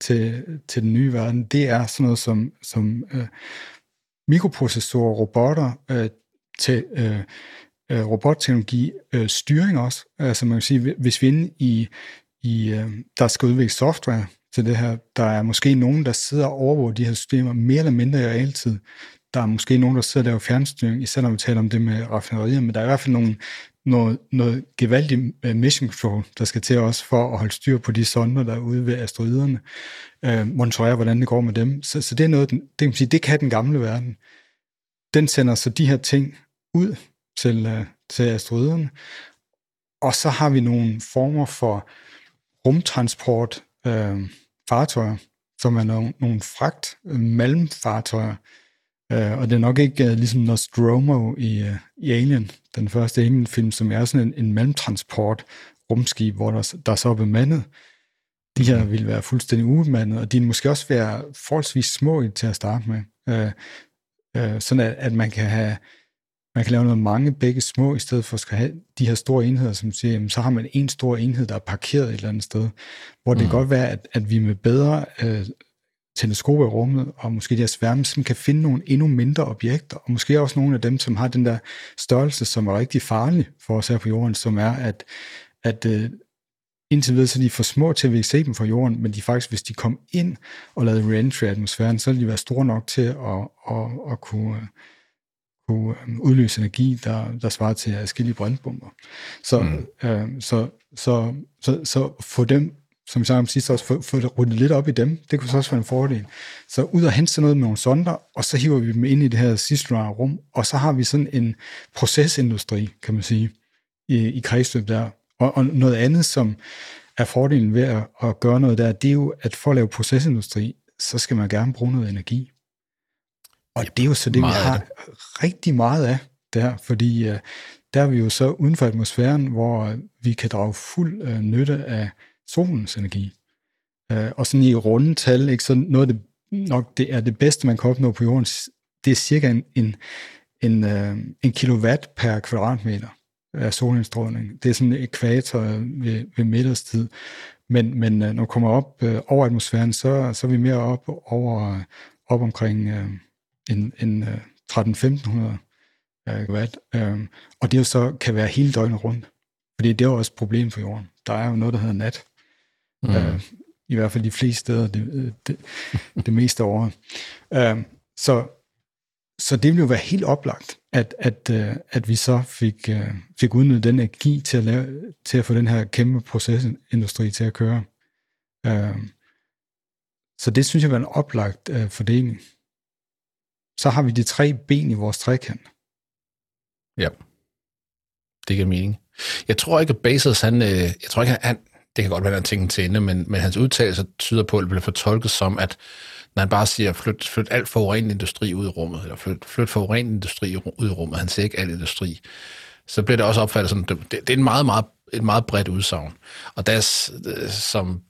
til, til den nye verden. Det er sådan noget som, som øh, mikroprocessorer, robotter, øh, til, øh, øh, robotteknologi, øh, styring også. Altså man kan sige, hvis vi inde i, i øh, der skal udvikle software til det her, der er måske nogen, der sidder og overvåger de her systemer mere eller mindre i realtid. Der er måske nogen, der sidder og laver fjernstyring, især når vi taler om det med raffinerier, men der er i hvert fald nogle, noget, noget gevaldigt øh, mission control, der skal til os for at holde styr på de sonder, der er ude ved asteroiderne, Øh, monitorere, hvordan det går med dem. Så, så det er noget, det, kan man sige, det kan den gamle verden. Den sender så de her ting ud til, øh, til asteroiderne, og så har vi nogle former for rumtransport øh, fartøjer, som er nogle, nogle fragt øh, malmfartøjer, Uh, og det er nok ikke uh, ligesom Nostromo i, uh, i Alien, den første Alien-film, som er sådan en, en mellemtransport rumskib, hvor der, der så er bemandet. De her mhm. vil være fuldstændig ubemandet, og de vil måske også være forholdsvis små til at starte med. Uh, uh, sådan at, at man kan have man kan lave noget mange begge små, i stedet for at skal have de her store enheder, som siger, jamen, så har man en stor enhed, der er parkeret et eller andet sted, hvor det mm. kan godt være, at, at vi med bedre uh, teleskoper i rummet, og måske deres sværme, som kan finde nogle endnu mindre objekter, og måske også nogle af dem, som har den der størrelse, som er rigtig farlig for os her på jorden, som er, at, at uh, indtil videre, så de er for små til, at vi kan se dem fra jorden, men de faktisk, hvis de kom ind og lavede re-entry atmosfæren, så ville de være store nok til at, at, at kunne, kunne øhm, udløse energi, der, der svarer til adskillige brændbomber. Så, mm. øh, så, så, så, så få dem som vi sagde om sidst også, få, få ryddet lidt op i dem. Det kunne så også være en fordel. Så ud og hente noget med nogle sonder, og så hiver vi dem ind i det her sidste rum, og så har vi sådan en procesindustri, kan man sige, i, i kredsløb der. Og, og noget andet, som er fordelen ved at, at gøre noget der, det er jo, at for at lave procesindustri, så skal man gerne bruge noget energi. Og det er jo så det, meget vi har rigtig meget af der, fordi uh, der er vi jo så uden for atmosfæren, hvor vi kan drage fuld uh, nytte af solens energi. Øh, og sådan i runde tal, ikke, så noget af det, nok det er det bedste, man kan opnå på jorden, det er cirka en, en, en, øh, en kilowatt per kvadratmeter af solindstråling. Det er sådan en ekvator ved, ved middagstid. Men, men øh, når vi kommer op øh, over atmosfæren, så, så er vi mere op, over, øh, op omkring øh, en, en øh, 13-1500 øh, watt. Øh, og det jo så kan være hele døgnet rundt. Fordi det er jo også et problem for jorden. Der er jo noget, der hedder nat. Mm. Øh, I hvert fald de fleste steder, det, det, det meste af året. Øh, så, så det ville jo være helt oplagt, at, at, øh, at vi så fik, øh, fik udnyttet den energi til at, lave, til at få den her kæmpe procesindustri til at køre. Øh, så det synes jeg var en oplagt øh, fordeling. Så har vi de tre ben i vores trekant. Ja, det giver mening. Jeg tror ikke, at Bezos, han, øh, jeg tror ikke, han, det kan godt være, at han tænker til ende, men, men hans udtalelse tyder på, at det bliver fortolket som, at når han bare siger, flyt, flyt alt forurenet industri ud i rummet, eller flyt, flyt forurenet industri ud i rummet, han siger ikke al industri, så bliver det også opfattet som, det, det er en meget, meget, et meget bredt udsagn. Og der er, som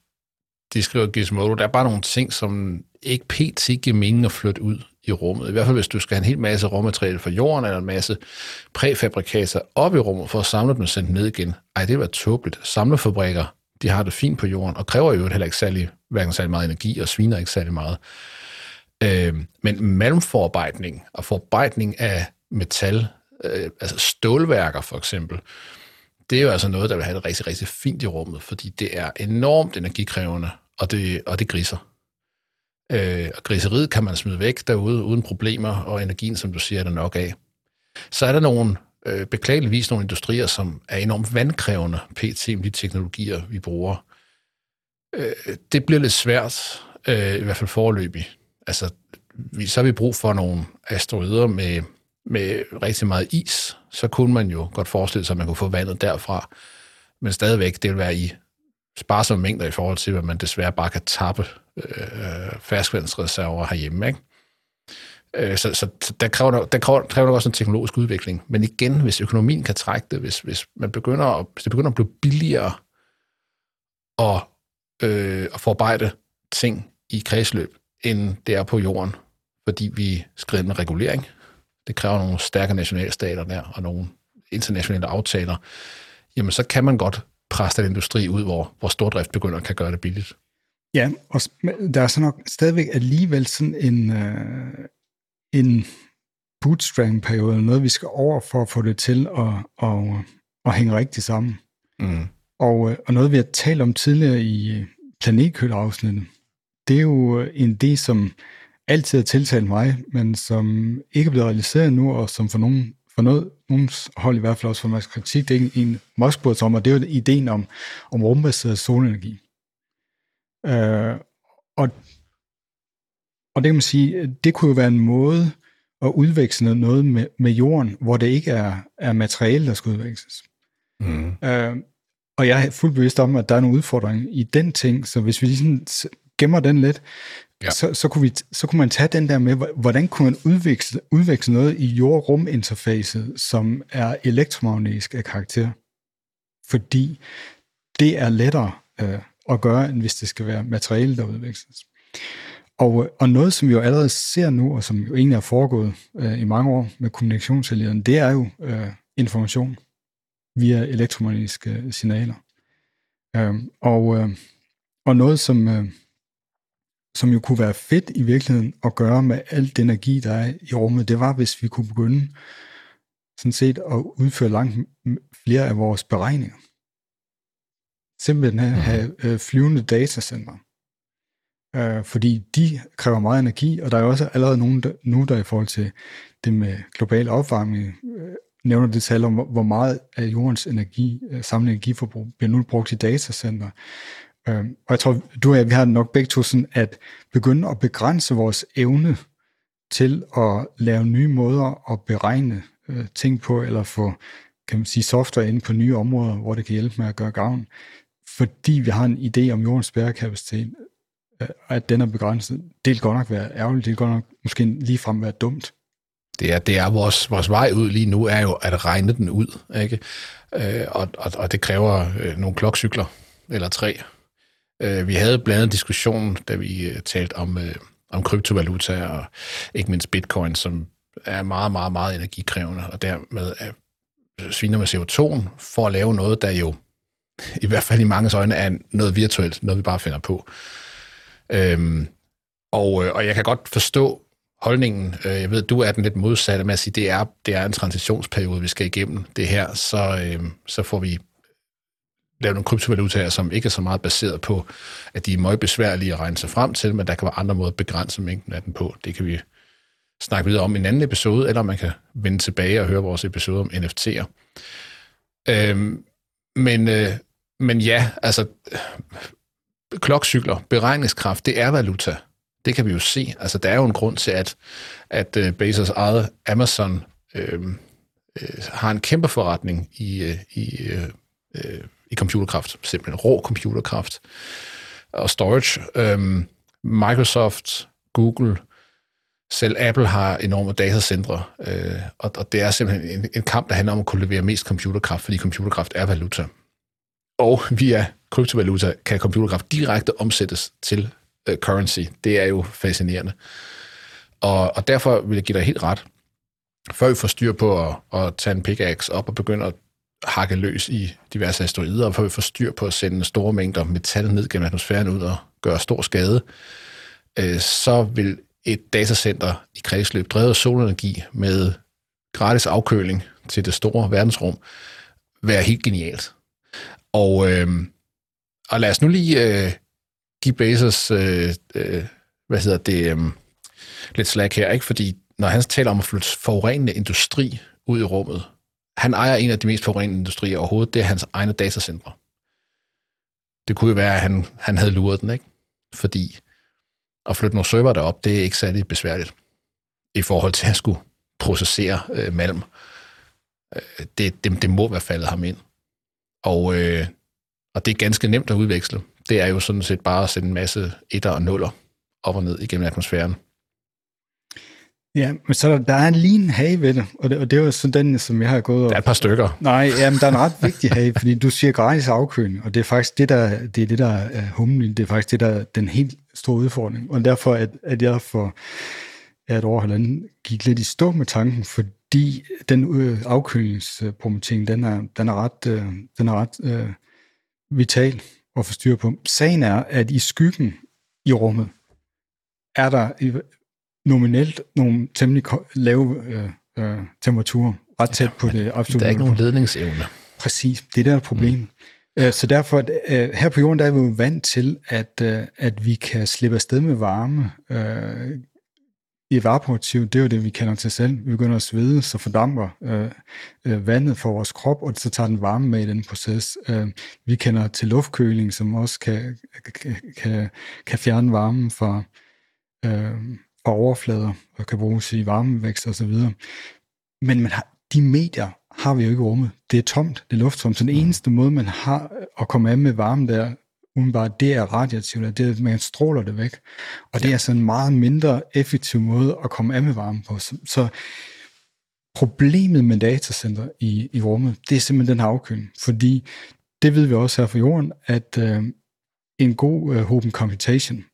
de skriver Gizmodo, der er bare nogle ting, som ikke pt. giver mening at flytte ud i rummet. I hvert fald, hvis du skal have en hel masse råmateriale fra jorden, eller en masse præfabrikater op i rummet, for at samle dem og sende dem ned igen. Ej, det var tåbeligt. Samlefabrikker de har det fint på jorden, og kræver jo heller ikke særlig, hverken særlig meget energi, og sviner ikke særlig meget. Øh, men malmforarbejdning og forarbejdning af metal, øh, altså stålværker for eksempel, det er jo altså noget, der vil have det rigtig, rigtig fint i rummet, fordi det er enormt energikrævende, og det, og det griser. Øh, og griseriet kan man smide væk derude uden problemer, og energien, som du siger, er der nok af. Så er der nogle øh, beklageligvis nogle industrier, som er enormt vandkrævende, pt. med de teknologier, vi bruger. Øh, det bliver lidt svært, øh, i hvert fald foreløbig. Altså, vi, så har vi brug for nogle asteroider med med rigtig meget is, så kunne man jo godt forestille sig, at man kunne få vandet derfra, men stadigvæk, det vil være i sparsomme mængder i forhold til, hvad man desværre bare kan tappe øh, øh ferskvandsreserver herhjemme. Ikke? Øh, så, så der kræver, der kræver, kræver også en teknologisk udvikling. Men igen, hvis økonomien kan trække det, hvis, hvis, man begynder at, hvis det begynder at blive billigere at, øh, at forarbejde ting i kredsløb, end det er på jorden, fordi vi skrider med regulering. Det kræver nogle stærke nationalstater der, og nogle internationale aftaler. Jamen, så kan man godt presse den industri ud, hvor, hvor stordrift begynder kan gøre det billigt. Ja, og der er så nok stadigvæk alligevel sådan en, øh, en bootstrapping-periode, noget vi skal over for at få det til at, at, at hænge rigtigt sammen. Mm. Og, øh, og noget vi har talt om tidligere i øh, planetkølerafsnittet, det er jo en idé, som altid har tiltalt mig, men som ikke er blevet realiseret nu, og som for nogen for noget, nogens hold i hvert fald også for Mads Kritik, det er en Moskva om, og det er jo ideen om, om rumbaseret solenergi. Øh, og, og det kan man sige, det kunne jo være en måde at udveksle noget med, med jorden, hvor det ikke er, er materiale, der skal udveksles. Mm. Øh, og jeg er fuldt bevidst om, at der er nogle udfordringer i den ting, så hvis vi ligesom gemmer den lidt, ja. så, så, kunne vi, så kunne man tage den der med, hvordan kunne man udveksle, udveksle noget i jord-rum-interfacet, som er elektromagnetisk af karakter. Fordi det er lettere øh, at gøre, end hvis det skal være materiale, der udveksles. Og, og noget, som vi jo allerede ser nu, og som jo egentlig er foregået øh, i mange år med kommunikationscellederne, det er jo øh, information via elektromagnetiske signaler. Øh, og, øh, og noget, som, øh, som jo kunne være fedt i virkeligheden at gøre med alt den energi, der er i rummet, det var, hvis vi kunne begynde sådan set at udføre langt flere af vores beregninger. Simpelthen have, have øh, flyvende datacenter. Øh, fordi de kræver meget energi, og der er også allerede nogen der, nu, der i forhold til det med global opvarmning, øh, nævner det tal om, hvor meget af jordens energi, øh, samlet energiforbrug, bliver nu brugt i datacenter. Øh, og jeg tror, du og jeg, vi har nok begge to sådan, at begynde at begrænse vores evne til at lave nye måder at beregne øh, ting på, eller få kan man sige, software ind på nye områder, hvor det kan hjælpe med at gøre gavn, fordi vi har en idé om jordens bærekapacitet, at den er begrænset. Det vil godt nok være ærgerligt, det vil godt nok måske ligefrem være dumt. Det er, det er vores, vores vej ud lige nu, er jo at regne den ud, ikke? Øh, og, og, og det kræver øh, nogle klokcykler, eller tre, Øh, vi havde blandt andet diskussion, da vi øh, talte om, øh, om kryptovaluta og ikke mindst bitcoin, som er meget, meget, meget energikrævende, og dermed er, sviner med CO2 for at lave noget, der jo i hvert fald i mange øjne er noget virtuelt, noget vi bare finder på. Øhm, og, øh, og jeg kan godt forstå holdningen. Øh, jeg ved, du er den lidt modsatte med at sige, det er, det er en transitionsperiode, vi skal igennem det her, så, øhm, så får vi lave nogle kryptovalutaer, som ikke er så meget baseret på, at de er meget besværlige at regne sig frem til, men der kan være andre måder at begrænse mængden af den på. Det kan vi snakke videre om i en anden episode, eller man kan vende tilbage og høre vores episode om NFT'er. Øhm, men, øh, men ja, altså klokcykler, beregningskraft, det er valuta. Det kan vi jo se. Altså, der er jo en grund til, at, at øh, Bezos eget Amazon øh, øh, har en kæmpe forretning i, øh, i øh, øh, i computerkraft, simpelthen rå computerkraft og storage. Øh, Microsoft, Google, selv Apple har enorme datacentre, øh, og, og det er simpelthen en, en kamp, der handler om at kunne levere mest computerkraft, fordi computerkraft er valuta. Og er kryptovaluta kan computergraf direkte omsættes til øh, currency. Det er jo fascinerende. Og, og derfor vil jeg give dig helt ret. Før vi får styr på at, at tage en pickaxe op og begynde at hakke løs i diverse asteroider, og før vi får styr på at sende store mængder metal ned gennem atmosfæren ud og gøre stor skade, øh, så vil et datacenter i kredsløb drevet af solenergi med gratis afkøling til det store verdensrum være helt genialt. Og, øh, og lad os nu lige øh, give Bezos øh, øh, hvad hedder det, øh, lidt slag her, ikke? fordi når han taler om at flytte forurenende industri ud i rummet, han ejer en af de mest forurenende industrier overhovedet. Det er hans egne datacentre. Det kunne jo være, at han, han havde luret den, ikke? Fordi at flytte nogle server derop, det er ikke særlig besværligt i forhold til at skulle processere øh, malm. Øh, det, det, det må være faldet ham ind. Og, øh, og det er ganske nemt at udveksle. Det er jo sådan set bare at sætte en masse etter og nuller op og ned igennem atmosfæren. Ja, men så der, der er lige en hage ved det, og det, og det er jo sådan den, som jeg har gået og... Der er et par stykker. Nej, jamen, der er en ret vigtig hage, fordi du siger gratis afkøling, og det er faktisk det, der, det er, det, der er humlen, det er faktisk det, der er den helt store udfordring. Og derfor, at, at jeg for et år eller gik lidt i stå med tanken, fordi den øh, afkølingsproblematik, den er, den er ret, øh, den er ret øh, vital at få styr på. Sagen er, at i skyggen i rummet, er der nominelt nogle temmelig lave øh, øh, temperaturer, ret tæt på det absolut. Der er ikke nogen ledningsevne. Præcis, det er der problem. Mm. Øh, så derfor, øh, her på jorden, der er vi jo vant til, at, øh, at vi kan slippe afsted med varme. Evaporativ, det er jo det, vi kender til selv. Vi begynder at svede, så fordamper øh, vandet for vores krop, og så tager den varme med i den proces. Øh, vi kender til luftkøling, som også kan, kan, kan fjerne varmen fra, øh, fra overflader, og kan bruges i varmevækst og så videre. Men man har, de medier har vi jo ikke rummet. Det er tomt, det er lufttomt. Så den mm. eneste måde, man har at komme af med varme der, umiddelbart, det er radiativt, det er, at man stråler det væk. Og det er altså en meget mindre effektiv måde at komme af med varme på. Så, så problemet med datacenter i, i rummet, det er simpelthen den her afkøling. Fordi det ved vi også her fra jorden, at øh, en god øh, open computation,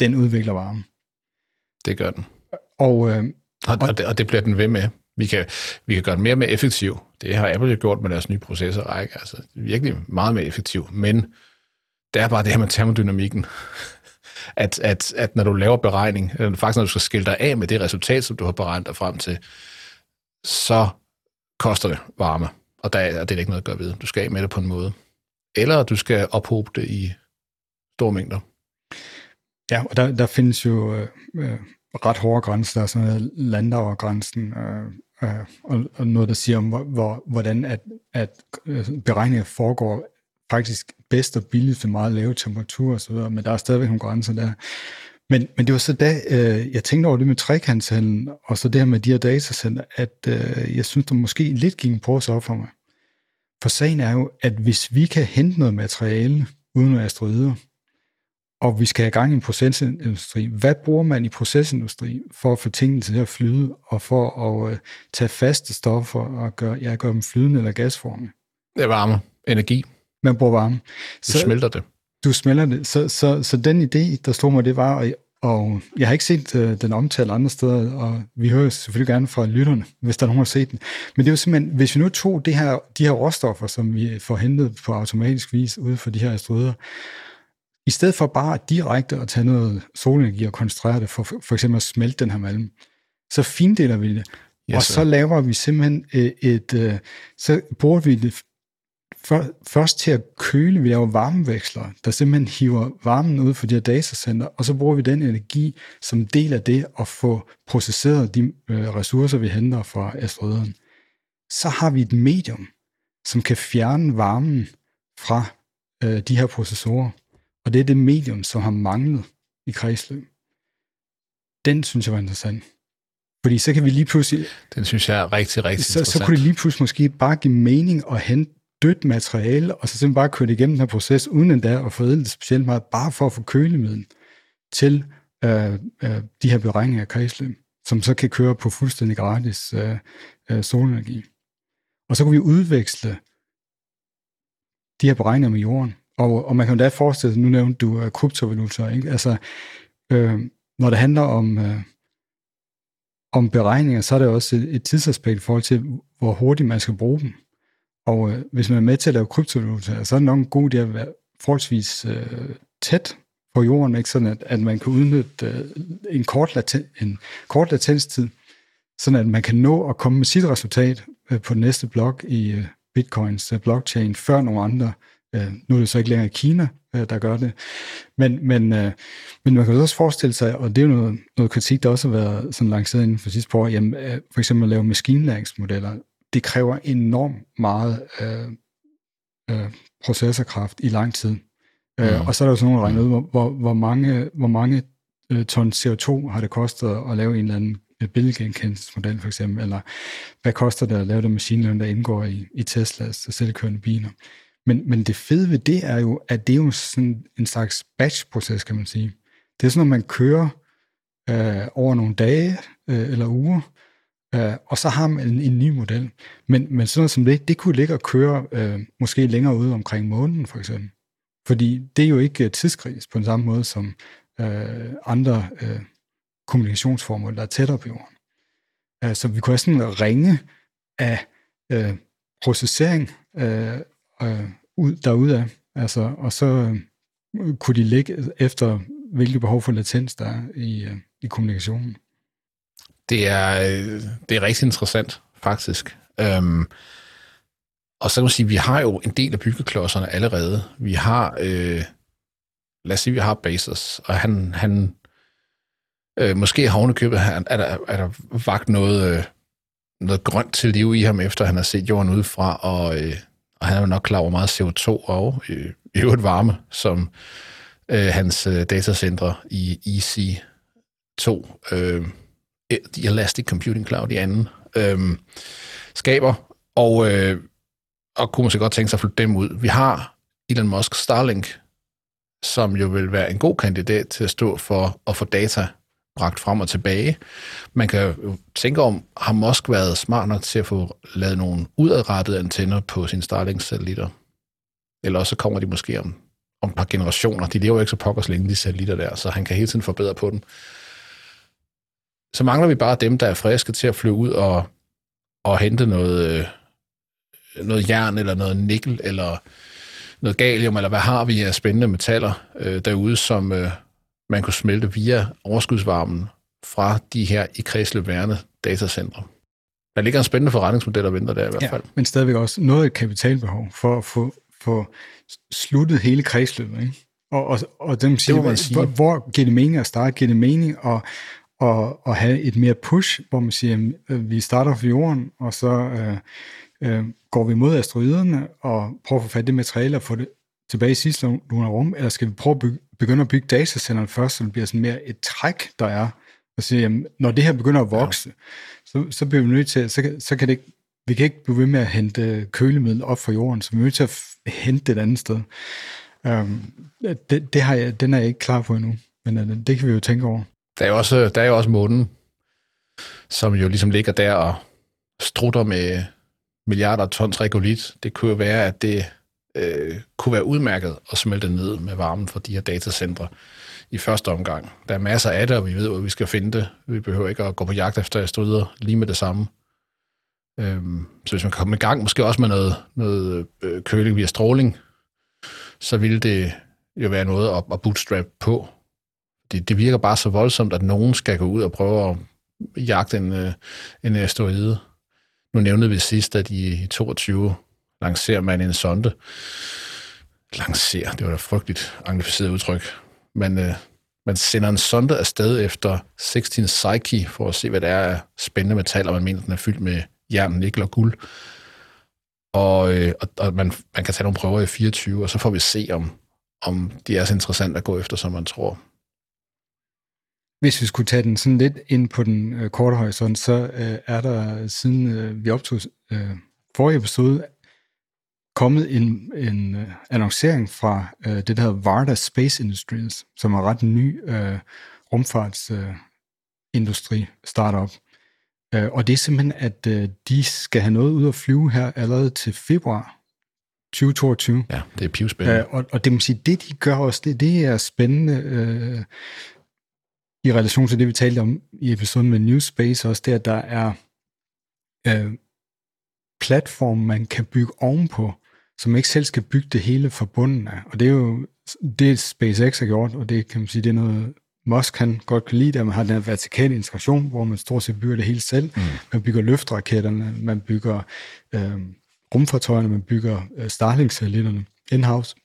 den udvikler varme. Det gør den. Og, øh, og, og, det, og det bliver den ved med. Vi kan, vi kan gøre den mere og mere effektiv. Det har Apple gjort med deres nye processorrække. Altså, virkelig meget mere effektiv. Men det er bare det her med termodynamikken. At, at, at når du laver beregning, eller faktisk når du skal skille dig af med det resultat, som du har beregnet dig frem til, så koster det varme. Og der, er, det er ikke noget at gøre ved. Du skal af med det på en måde. Eller du skal ophobe det i store mængder. Ja, og der, der findes jo øh, øh ret hårde grænser. Der er sådan noget Landauer-grænsen, øh, øh, og, og noget, der siger om, hvor, hvordan at, at øh, beregninger foregår faktisk bedst og billigt for meget lave temperaturer osv., men der er stadigvæk nogle grænser der. Men, men det var så da, øh, jeg tænkte over det med trekantshandlen, og så det her med de her datacenter, at øh, jeg synes, der måske lidt gik en pause op for mig. For sagen er jo, at hvis vi kan hente noget materiale uden at asteroider, og vi skal have gang i en procesindustri. Hvad bruger man i procesindustri for at få tingene til at flyde, og for at øh, tage faste stoffer og gøre, ja, gøre dem flydende eller gasformende? Det er varme. Energi. Man bruger varme. Du så, smelter det. Du smelter det. Så, så, så den idé, der stod mig, det var, og, og jeg har ikke set uh, den omtalt andre steder, og vi hører selvfølgelig gerne fra lytterne, hvis der er nogen, der har set den. Men det er jo simpelthen, hvis vi nu tog det her, de her råstoffer, som vi får hentet på automatisk vis ude for de her asteroider, i stedet for bare direkte at tage noget solenergi og koncentrere det, for, for eksempel at smelte den her malm, så findeler vi det. Yes, og så laver vi simpelthen et, et øh, så bruger vi det for, først til at køle, vi laver varmeveksler, der simpelthen hiver varmen ud fra de her datacenter, og så bruger vi den energi som del af det at få processeret de øh, ressourcer, vi henter fra asteroiderne. Så har vi et medium, som kan fjerne varmen fra øh, de her processorer. Og det er det medium, som har manglet i kredsløb. Den synes jeg var interessant. Fordi så kan vi lige pludselig... Den synes jeg er rigtig, rigtig så, interessant. Så kunne det lige pludselig måske bare give mening at hente dødt materiale, og så simpelthen bare køre igennem den her proces, uden endda at forædle det specielt meget, bare for at få kølemiddel til øh, øh, de her beregninger af kredsløb, som så kan køre på fuldstændig gratis øh, øh, solenergi. Og så kunne vi udveksle de her beregninger med jorden, og, og man kan jo da forestille sig, nu nævnte du uh, kryptovaluta, ikke? Altså, øh, når det handler om, øh, om beregninger, så er det også et, et tidsaspekt i forhold til, hvor hurtigt man skal bruge dem. Og øh, hvis man er med til at lave kryptovaluta, så er det nok en god idé at være forholdsvis øh, tæt på jorden, ikke? sådan at, at man kan udnytte øh, en, kort laten, en kort latenstid, sådan at man kan nå at komme med sit resultat øh, på den næste blok i øh, Bitcoins øh, blockchain, før nogle andre Øh, nu er det så ikke længere Kina, øh, der gør det. Men, men, øh, men man kan også forestille sig, og det er jo noget, noget kritik, der også har været sådan lanceret inden for sidste par år, jamen, øh, for eksempel at lave maskinlæringsmodeller, det kræver enormt meget øh, øh, processorkraft i lang tid. Øh, ja. Øh, og så er der jo sådan nogle regnet ud, hvor, hvor, hvor mange, hvor mange øh, ton CO2 har det kostet at lave en eller anden billedgenkendelsesmodel for eksempel, eller hvad koster det at lave det machine learning, der indgår i, i Teslas selvkørende biler. Men, men det fede ved det er jo, at det er jo sådan en slags batch-proces, kan man sige. Det er sådan, at man kører øh, over nogle dage øh, eller uger, øh, og så har man en, en ny model. Men, men sådan noget som det, det kunne ligge og køre øh, måske længere ude omkring månen, for eksempel. Fordi det er jo ikke øh, tidskritisk på den samme måde som øh, andre øh, kommunikationsformer, der er tættere på jorden. Øh, så vi kunne have sådan en ringe af øh, processering øh, øh, ud derude af. Altså, og så øh, kunne de ligge efter, hvilke behov for latens der er i, øh, i kommunikationen. Det er, øh, det er rigtig interessant, faktisk. Øhm, og så kan man sige, at vi har jo en del af byggeklodserne allerede. Vi har, øh, lad os sige, vi har Basis, og han, han øh, måske har købet, er der, er der vagt noget, øh, noget grønt til liv i ham, efter han har set jorden udefra, og, øh, og han er jo nok klar over meget CO2 og øh, øvrigt varme, som øh, hans øh, datacentre i EC2, øh, Øh, The Elastic Computing Cloud i anden, øh, skaber. Og øh, og kunne måske godt tænke sig at flytte dem ud. Vi har Elon Musk Starlink, som jo vil være en god kandidat til at stå for at få data bragt frem og tilbage. Man kan jo tænke om, har Musk været smart nok til at få lavet nogle udadrettede antenner på sine Starlink-satellitter? Eller også kommer de måske om, om et par generationer. De lever jo ikke så pokkers længe, de satellitter der, så han kan hele tiden forbedre på dem. Så mangler vi bare dem, der er friske til at flyve ud og, og hente noget, øh, noget jern, eller noget nikkel, eller noget gallium, eller hvad har vi af spændende metaller øh, derude, som øh, man kunne smelte via overskudsvarmen fra de her i kredsløb værende datacentre. Der ligger en spændende forretningsmodel og venter der i hvert ja, fald. men stadigvæk også noget af kapitalbehov for at få, få sluttet hele kredsløbet. Ikke? Og, og, og dem siger, det sige. Hvor, hvor giver det mening at starte? Giver det mening at, at, at have et mere push, hvor man siger, at vi starter fra jorden, og så øh, øh, går vi mod asteroiderne og prøver at få fat i det materiale og få det tilbage i sidste lunar rum, eller skal vi prøve at bygge, begynde at bygge datacenteret først, så det bliver sådan mere et træk, der er, og sige, jamen, når det her begynder at vokse, ja. så, så bliver vi nødt til, så, så kan det ikke, vi kan ikke blive ved med at hente kølemiddel op fra jorden, så vi er nødt til at hente det et andet sted. Um, det, det har jeg, den er jeg ikke klar på endnu, men uh, det kan vi jo tænke over. Der er jo også, der er jo også månen, som jo ligesom ligger der og strutter med milliarder tons regolit. Det kunne jo være, at det øh, kunne være udmærket at smelte ned med varmen fra de her datacentre i første omgang. Der er masser af det, og vi ved, hvor vi skal finde det. Vi behøver ikke at gå på jagt efter asteroider lige med det samme. Øhm, så hvis man kan komme i gang, måske også med noget, noget øh, køling via stråling, så ville det jo være noget at, at bootstrap på. Det, det virker bare så voldsomt, at nogen skal gå ud og prøve at jagte en, øh, en asteroide. Nu nævnte vi sidst, at i 22 lancerer man en sonde. Lancerer, det var da frygteligt anglificeret udtryk. Men øh, man sender en sonde afsted efter 16 Psyche for at se, hvad det er af spændende metaller. Man mener, den er fyldt med jern, nikkel og guld. Og, øh, og, og man, man kan tage nogle prøver i 24, og så får vi se, om, om de er så interessante at gå efter, som man tror. Hvis vi skulle tage den sådan lidt ind på den øh, korte horisont, så øh, er der siden øh, vi optog øh, forrige episode kommet en, en øh, annoncering fra øh, det, der hedder Varda Space Industries, som er ret ny øh, rumfartsindustri øh, startup. Øh, og det er simpelthen, at øh, de skal have noget ud at flyve her allerede til februar 2022. Ja, det er pivspændende. Øh, og, og det må sige, det de gør også, det, det er spændende. Øh, i relation til det, vi talte om i episoden med New Space, også det, at der er øh, platform, man kan bygge ovenpå, som ikke selv skal bygge det hele fra bunden af. Og det er jo det, SpaceX har gjort, og det kan man sige, det er noget, Musk kan godt kan lide, at man har den her vertikale integration, hvor man stort set bygger det hele selv. Mm. Man bygger løftraketterne, man bygger øh, rumfartøjerne, man bygger øh, Starlink-satellitterne in-house.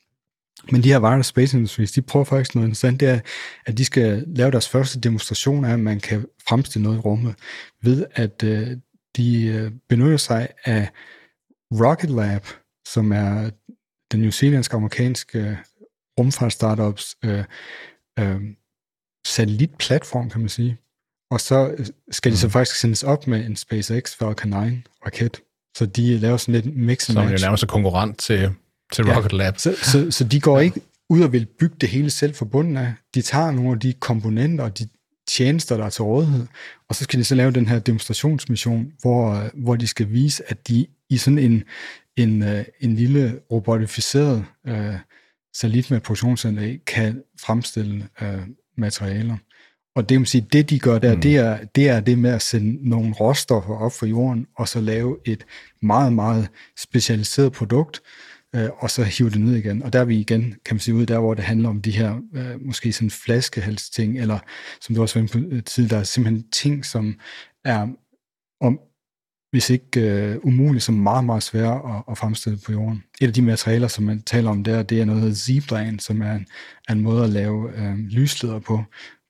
Men de her wireless space industries, de prøver faktisk noget interessant, det er, at de skal lave deres første demonstration af, at man kan fremstille noget i rummet, ved at øh, de øh, benytter sig af Rocket Lab, som er den New Zealandske amerikanske øh, rumfartsstartups øh, øh, satellitplatform, kan man sige. og så skal de så faktisk sendes op med en SpaceX Falcon 9 raket. Så de laver sådan lidt mix and Som match. jo nærmest er konkurrent til, til Rocket Lab. Så, så, så de går ikke ud og vil bygge det hele selv fra bunden af. De tager nogle af de komponenter og de tjenester, der er til rådighed, og så skal de så lave den her demonstrationsmission, hvor, hvor de skal vise, at de i sådan en, en, øh, en lille robotificeret øh, satellit med produktionsanlæg kan fremstille øh, materialer. Og det, man sige, det de gør der, mm. det, er, det er det med at sende nogle råstoffer op fra jorden, og så lave et meget, meget specialiseret produkt, øh, og så hive det ned igen. Og der er vi igen, kan man sige, ud der, hvor det handler om de her, øh, måske sådan flaskehalsting, eller som du også var inde på øh, tidligere, der er simpelthen ting, som er, om, hvis ikke øh, umuligt, som meget, meget svære at, at fremstille på jorden. Et af de materialer, som man taler om der, det er noget, der hedder som er en, er en måde at lave øh, lysleder på,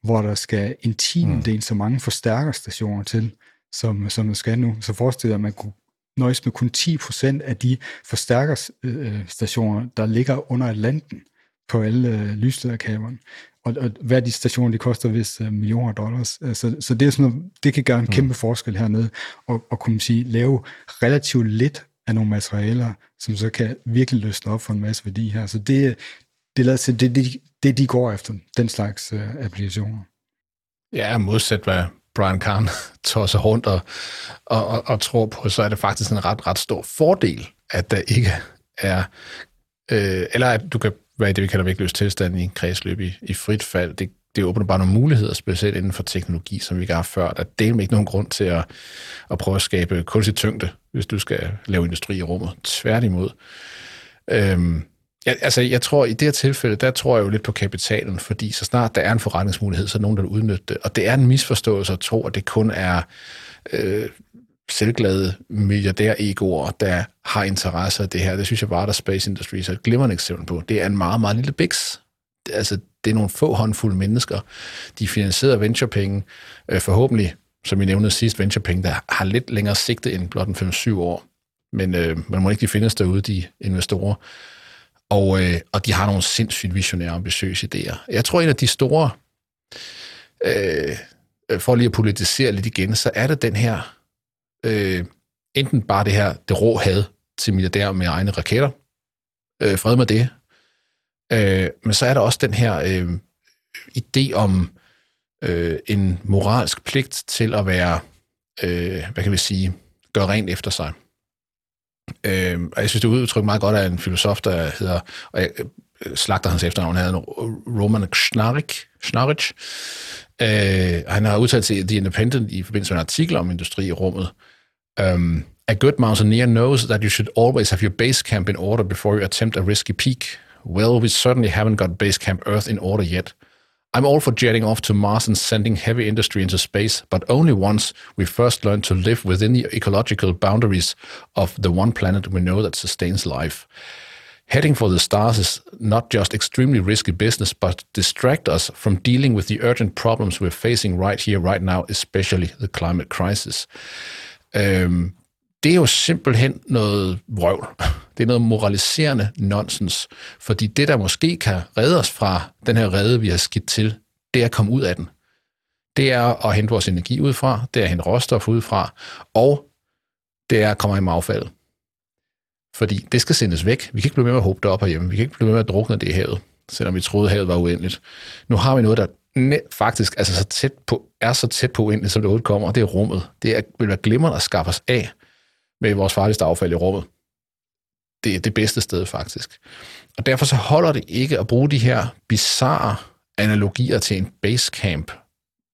hvor der skal en tiendedel så mange forstærkerstationer til, som, som der skal nu. Så forestil dig, at man kunne nøjes med kun 10% af de forstærkerstationer, der ligger under Atlanten på alle øh, lyslederkaberne. Og, og hver de stationer, de koster vist øh, millioner dollars. Øh, Så, så det, er sådan noget, det kan gøre en kæmpe forskel hernede, og, og kunne man sige, lave relativt lidt af nogle materialer, som så kan virkelig løsne op for en masse værdi her. Så det, det, det, det, det de går efter, den slags øh, applikationer. Ja, modsat hvad Brian Kahn tosser rundt og, og, og, og tror på, så er det faktisk en ret, ret stor fordel, at der ikke er, øh, eller at du kan være i det, vi kalder vægtløs tilstand i kredsløb i, i frit fald. Det, det åbner bare nogle muligheder, specielt inden for teknologi, som vi ikke har haft før. Der er ikke nogen grund til at, at prøve at skabe kunstig tyngde, hvis du skal lave industri i rummet. Tværtimod. Øhm, Ja, altså, jeg tror, i det her tilfælde, der tror jeg jo lidt på kapitalen, fordi så snart der er en forretningsmulighed, så er nogen, der vil udnytte det. Og det er en misforståelse at tro, at det kun er øh, selvglade milliardær-egoer, der har interesse af det her. Det synes jeg bare, der Space Industries er et glimrende eksempel på. Det er en meget, meget lille biks. Altså, det er nogle få håndfulde mennesker. De finansierer venturepenge, øh, forhåbentlig, som vi nævnte sidst, venturepenge, der har lidt længere sigte end blot en 5-7 år. Men øh, man må ikke de findes derude, de investorer. Og, øh, og de har nogle sindssygt visionære, ambitiøse idéer. Jeg tror, en af de store, øh, for lige at politisere lidt igen, så er det den her, øh, enten bare det her, det rå had til milliardærer med egne raketter, øh, fred med det, øh, men så er der også den her øh, idé om øh, en moralsk pligt til at være, øh, hvad kan vi sige, gøre rent efter sig. Øh, og jeg synes, det er udtrykt meget godt af en filosof, der hedder, og jeg øh, slagter hans efternavn, han Roman Schnarich. Schnarich. Øh, han har udtalt til The Independent i forbindelse med en artikel om industri i rummet. Um, a good mountaineer knows that you should always have your base camp in order before you attempt a risky peak. Well, we certainly haven't got base camp Earth in order yet. I'm all for jetting off to Mars and sending heavy industry into space, but only once we first learn to live within the ecological boundaries of the one planet we know that sustains life. Heading for the stars is not just extremely risky business, but distract us from dealing with the urgent problems we're facing right here, right now, especially the climate crisis. Øhm, det er jo simpelthen noget vrøvl. Det er noget moraliserende nonsens, fordi det, der måske kan redde os fra den her redde, vi har skidt til, det er at komme ud af den. Det er at hente vores energi ud fra, det er at hente råstof ud fra, og det er at komme i affald. Fordi det skal sendes væk. Vi kan ikke blive med at håbe det op herhjemme. Vi kan ikke blive med at drukne det i havet, selvom vi troede, havet var uendeligt. Nu har vi noget, der faktisk altså så tæt på, er så tæt på uendeligt, som det overhovedet kommer, og det er rummet. Det er, vil være glimrende at skaffe os af med vores farligste affald i rummet. Det er det bedste sted, faktisk. Og derfor så holder det ikke at bruge de her bizarre analogier til en basecamp.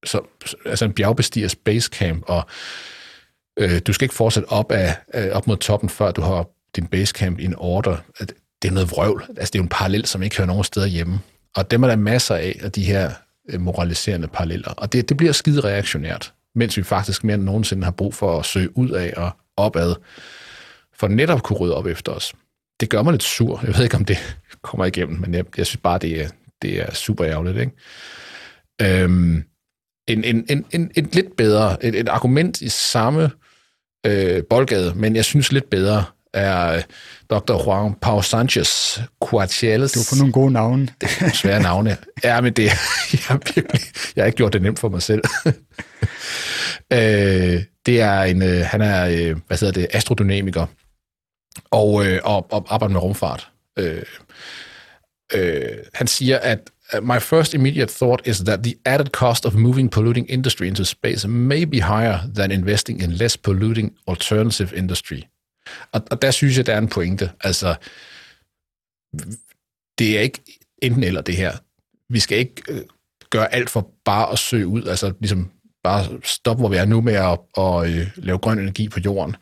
Så, altså en bjergbestigers basecamp, og øh, du skal ikke fortsætte op, af, øh, op mod toppen, før du har din basecamp i en order. Det er noget vrøvl. Altså, det er jo en parallel, som ikke hører nogen steder hjemme. Og dem er der masser af, af de her øh, moraliserende paralleller. Og det, det bliver skide reaktionært, mens vi faktisk mere end nogensinde har brug for at søge ud af og opad, for netop kunne rydde op efter os. Det gør mig lidt sur. Jeg ved ikke, om det kommer igennem, men jeg, jeg synes bare, det er, det er super ærgerligt. Ikke? Øhm, en, en, en, en, en lidt bedre, et, et argument i samme øh, boldgade, men jeg synes lidt bedre, er øh, Dr. Juan Pau Sanchez Cuarteles. Du har fået nogle gode navne. Det er svære navne. Ja, men det jeg har virkelig, jeg har ikke gjort det nemt for mig selv. øh, det er en, øh, han er, øh, hvad hedder det, astrodynamiker, og, øh, og, og arbejder med rumfart. Øh, øh, han siger, at uh, my first immediate thought is that the added cost of moving polluting industry into space may be higher than investing in less polluting alternative industry. Og, og der synes jeg, der er en pointe. Altså, det er ikke enten eller det her. Vi skal ikke øh, gøre alt for bare at søge ud, altså ligesom bare stoppe, hvor vi er nu med at, at at lave grøn energi på jorden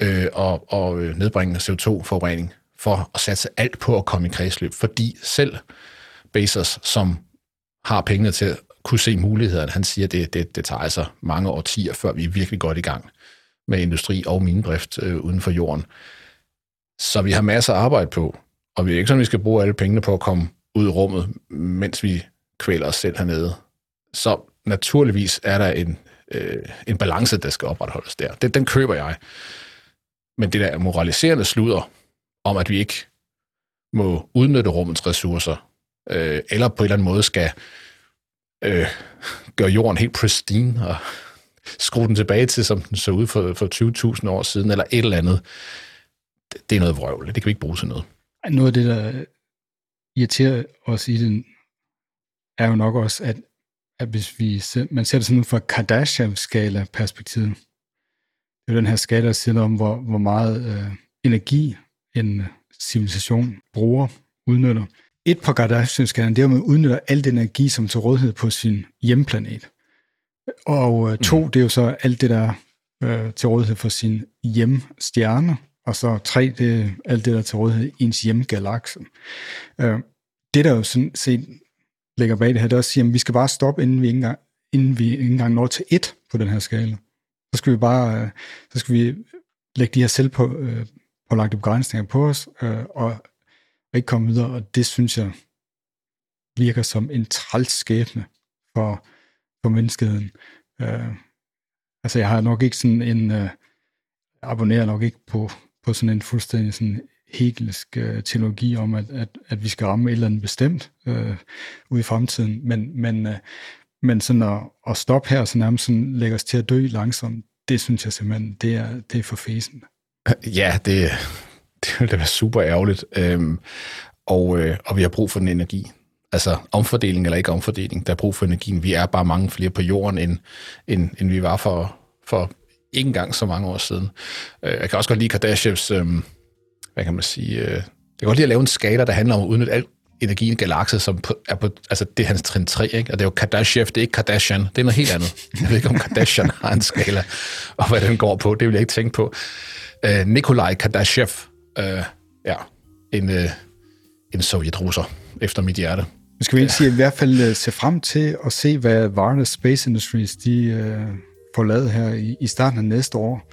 øh, og, og øh, nedbringe CO2-forurening for at satse alt på at komme i kredsløb, fordi selv Bezos, som har pengene til at kunne se mulighederne, han siger, at det, det, det tager altså mange årtier, før vi er virkelig godt i gang med industri og minedrift øh, uden for jorden. Så vi har masser af arbejde på, og vi er ikke sådan, at vi skal bruge alle pengene på at komme ud i rummet, mens vi kvæler os selv hernede. Så naturligvis er der en, øh, en balance, der skal opretholdes der. Den, den køber jeg. Men det der moraliserende sludder om, at vi ikke må udnytte rummets ressourcer, øh, eller på en eller anden måde skal øh, gøre jorden helt pristine og skrue den tilbage til, som den så ud for, for 20.000 år siden, eller et eller andet. Det, det er noget vrøvl. Det kan vi ikke bruge til noget. Noget af det, der irriterer os i den, er jo nok også, at, at hvis vi, man ser det sådan ud fra Kardashian-skala-perspektivet, det er den her skala, der siger om, hvor, hvor meget øh, energi en civilisation bruger, udnytter. Et på Kardashian-skalaen, det er, at man udnytter al den energi, som er til rådighed på sin hjemplanet. Og øh, to, mm. det er jo så alt det, der er øh, til rådighed for sin hjemstjerne. Og så tre, det er alt det, der er til rådighed i ens hjemgalakse. Øh, det, der jo sådan set ligger bag det her, det er at sige, at vi skal bare stoppe, inden vi ikke engang, inden vi ikke engang når til et på den her skala. Så skal vi bare, øh, så skal vi lægge de her selv på, øh, pålagte begrænsninger på os, øh, og ikke komme videre, og det synes jeg virker som en træls skæbne for, for menneskeheden. Øh, altså jeg har nok ikke sådan en, øh, abonnerer nok ikke på, på sådan en fuldstændig sådan hegelsk øh, teologi om, at, at, at vi skal ramme et eller andet bestemt øh, ude i fremtiden, men, men, øh, men sådan at, at stoppe her, så nærmest sådan lægge os til at dø langsomt, det synes jeg simpelthen, det er, det er for fesen. Ja, det, det ville da være super ærgerligt. Øhm, og, øh, og vi har brug for den energi. Altså omfordeling eller ikke omfordeling, der er brug for energien. Vi er bare mange flere på jorden, end, end, end vi var for, for ikke engang så mange år siden. Øh, jeg kan også godt lide Kardashians, øh, hvad kan man sige, øh, jeg kan godt lide at lave en skala, der handler om at udnytte al energi i en galakse, som er på, altså det er hans trin 3, ikke? og det er jo Kardashian, det er ikke Kardashian, det er noget helt andet. Jeg ved ikke, om Kardashian har en skala, og hvad den går på, det vil jeg ikke tænke på. Øh, Nikolaj Kardashev, øh, ja, en, øh, en sovjetrusser efter mit hjerte. Nu skal vi ikke sige, at i hvert fald øh, se frem til at se, hvad Varda Space Industries de, øh, får lavet her i, i starten af næste år.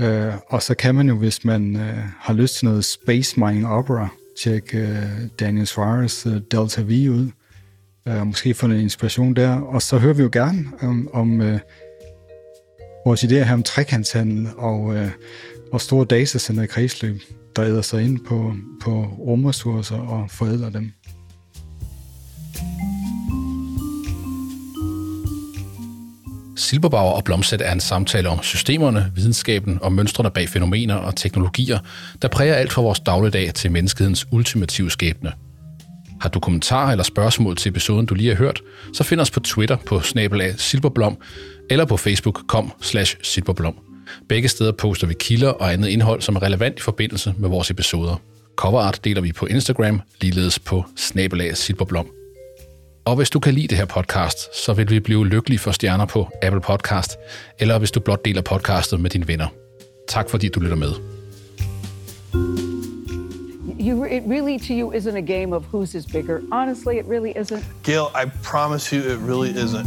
Øh, og så kan man jo, hvis man øh, har lyst til noget Space Mining Opera, tjekke øh, Daniel Suarez øh, Delta V ud. Øh, måske få noget inspiration der. Og så hører vi jo gerne om, om øh, vores idéer her om trekantshandel og, øh, og store datacenter i kredsløb der æder sig ind på, på rumressourcer og forædler dem. Silberbauer og Blomsæt er en samtale om systemerne, videnskaben og mønstrene bag fænomener og teknologier, der præger alt fra vores dagligdag til menneskehedens ultimative skæbne. Har du kommentarer eller spørgsmål til episoden, du lige har hørt, så find os på Twitter på snabelag silberblom eller på Facebook kom slash silberblom. Begge steder poster vi kilder og andet indhold, som er relevant i forbindelse med vores episoder. Coverart deler vi på Instagram, ligeledes på snabelag Silberblom. Og hvis du kan lide det her podcast, så vil vi blive lykkelige for stjerner på Apple Podcast, eller hvis du blot deler podcastet med dine venner. Tak fordi du lytter med. You, it really to you isn't a game of whose is bigger. Honestly, it really isn't. Gail, I promise you it really isn't.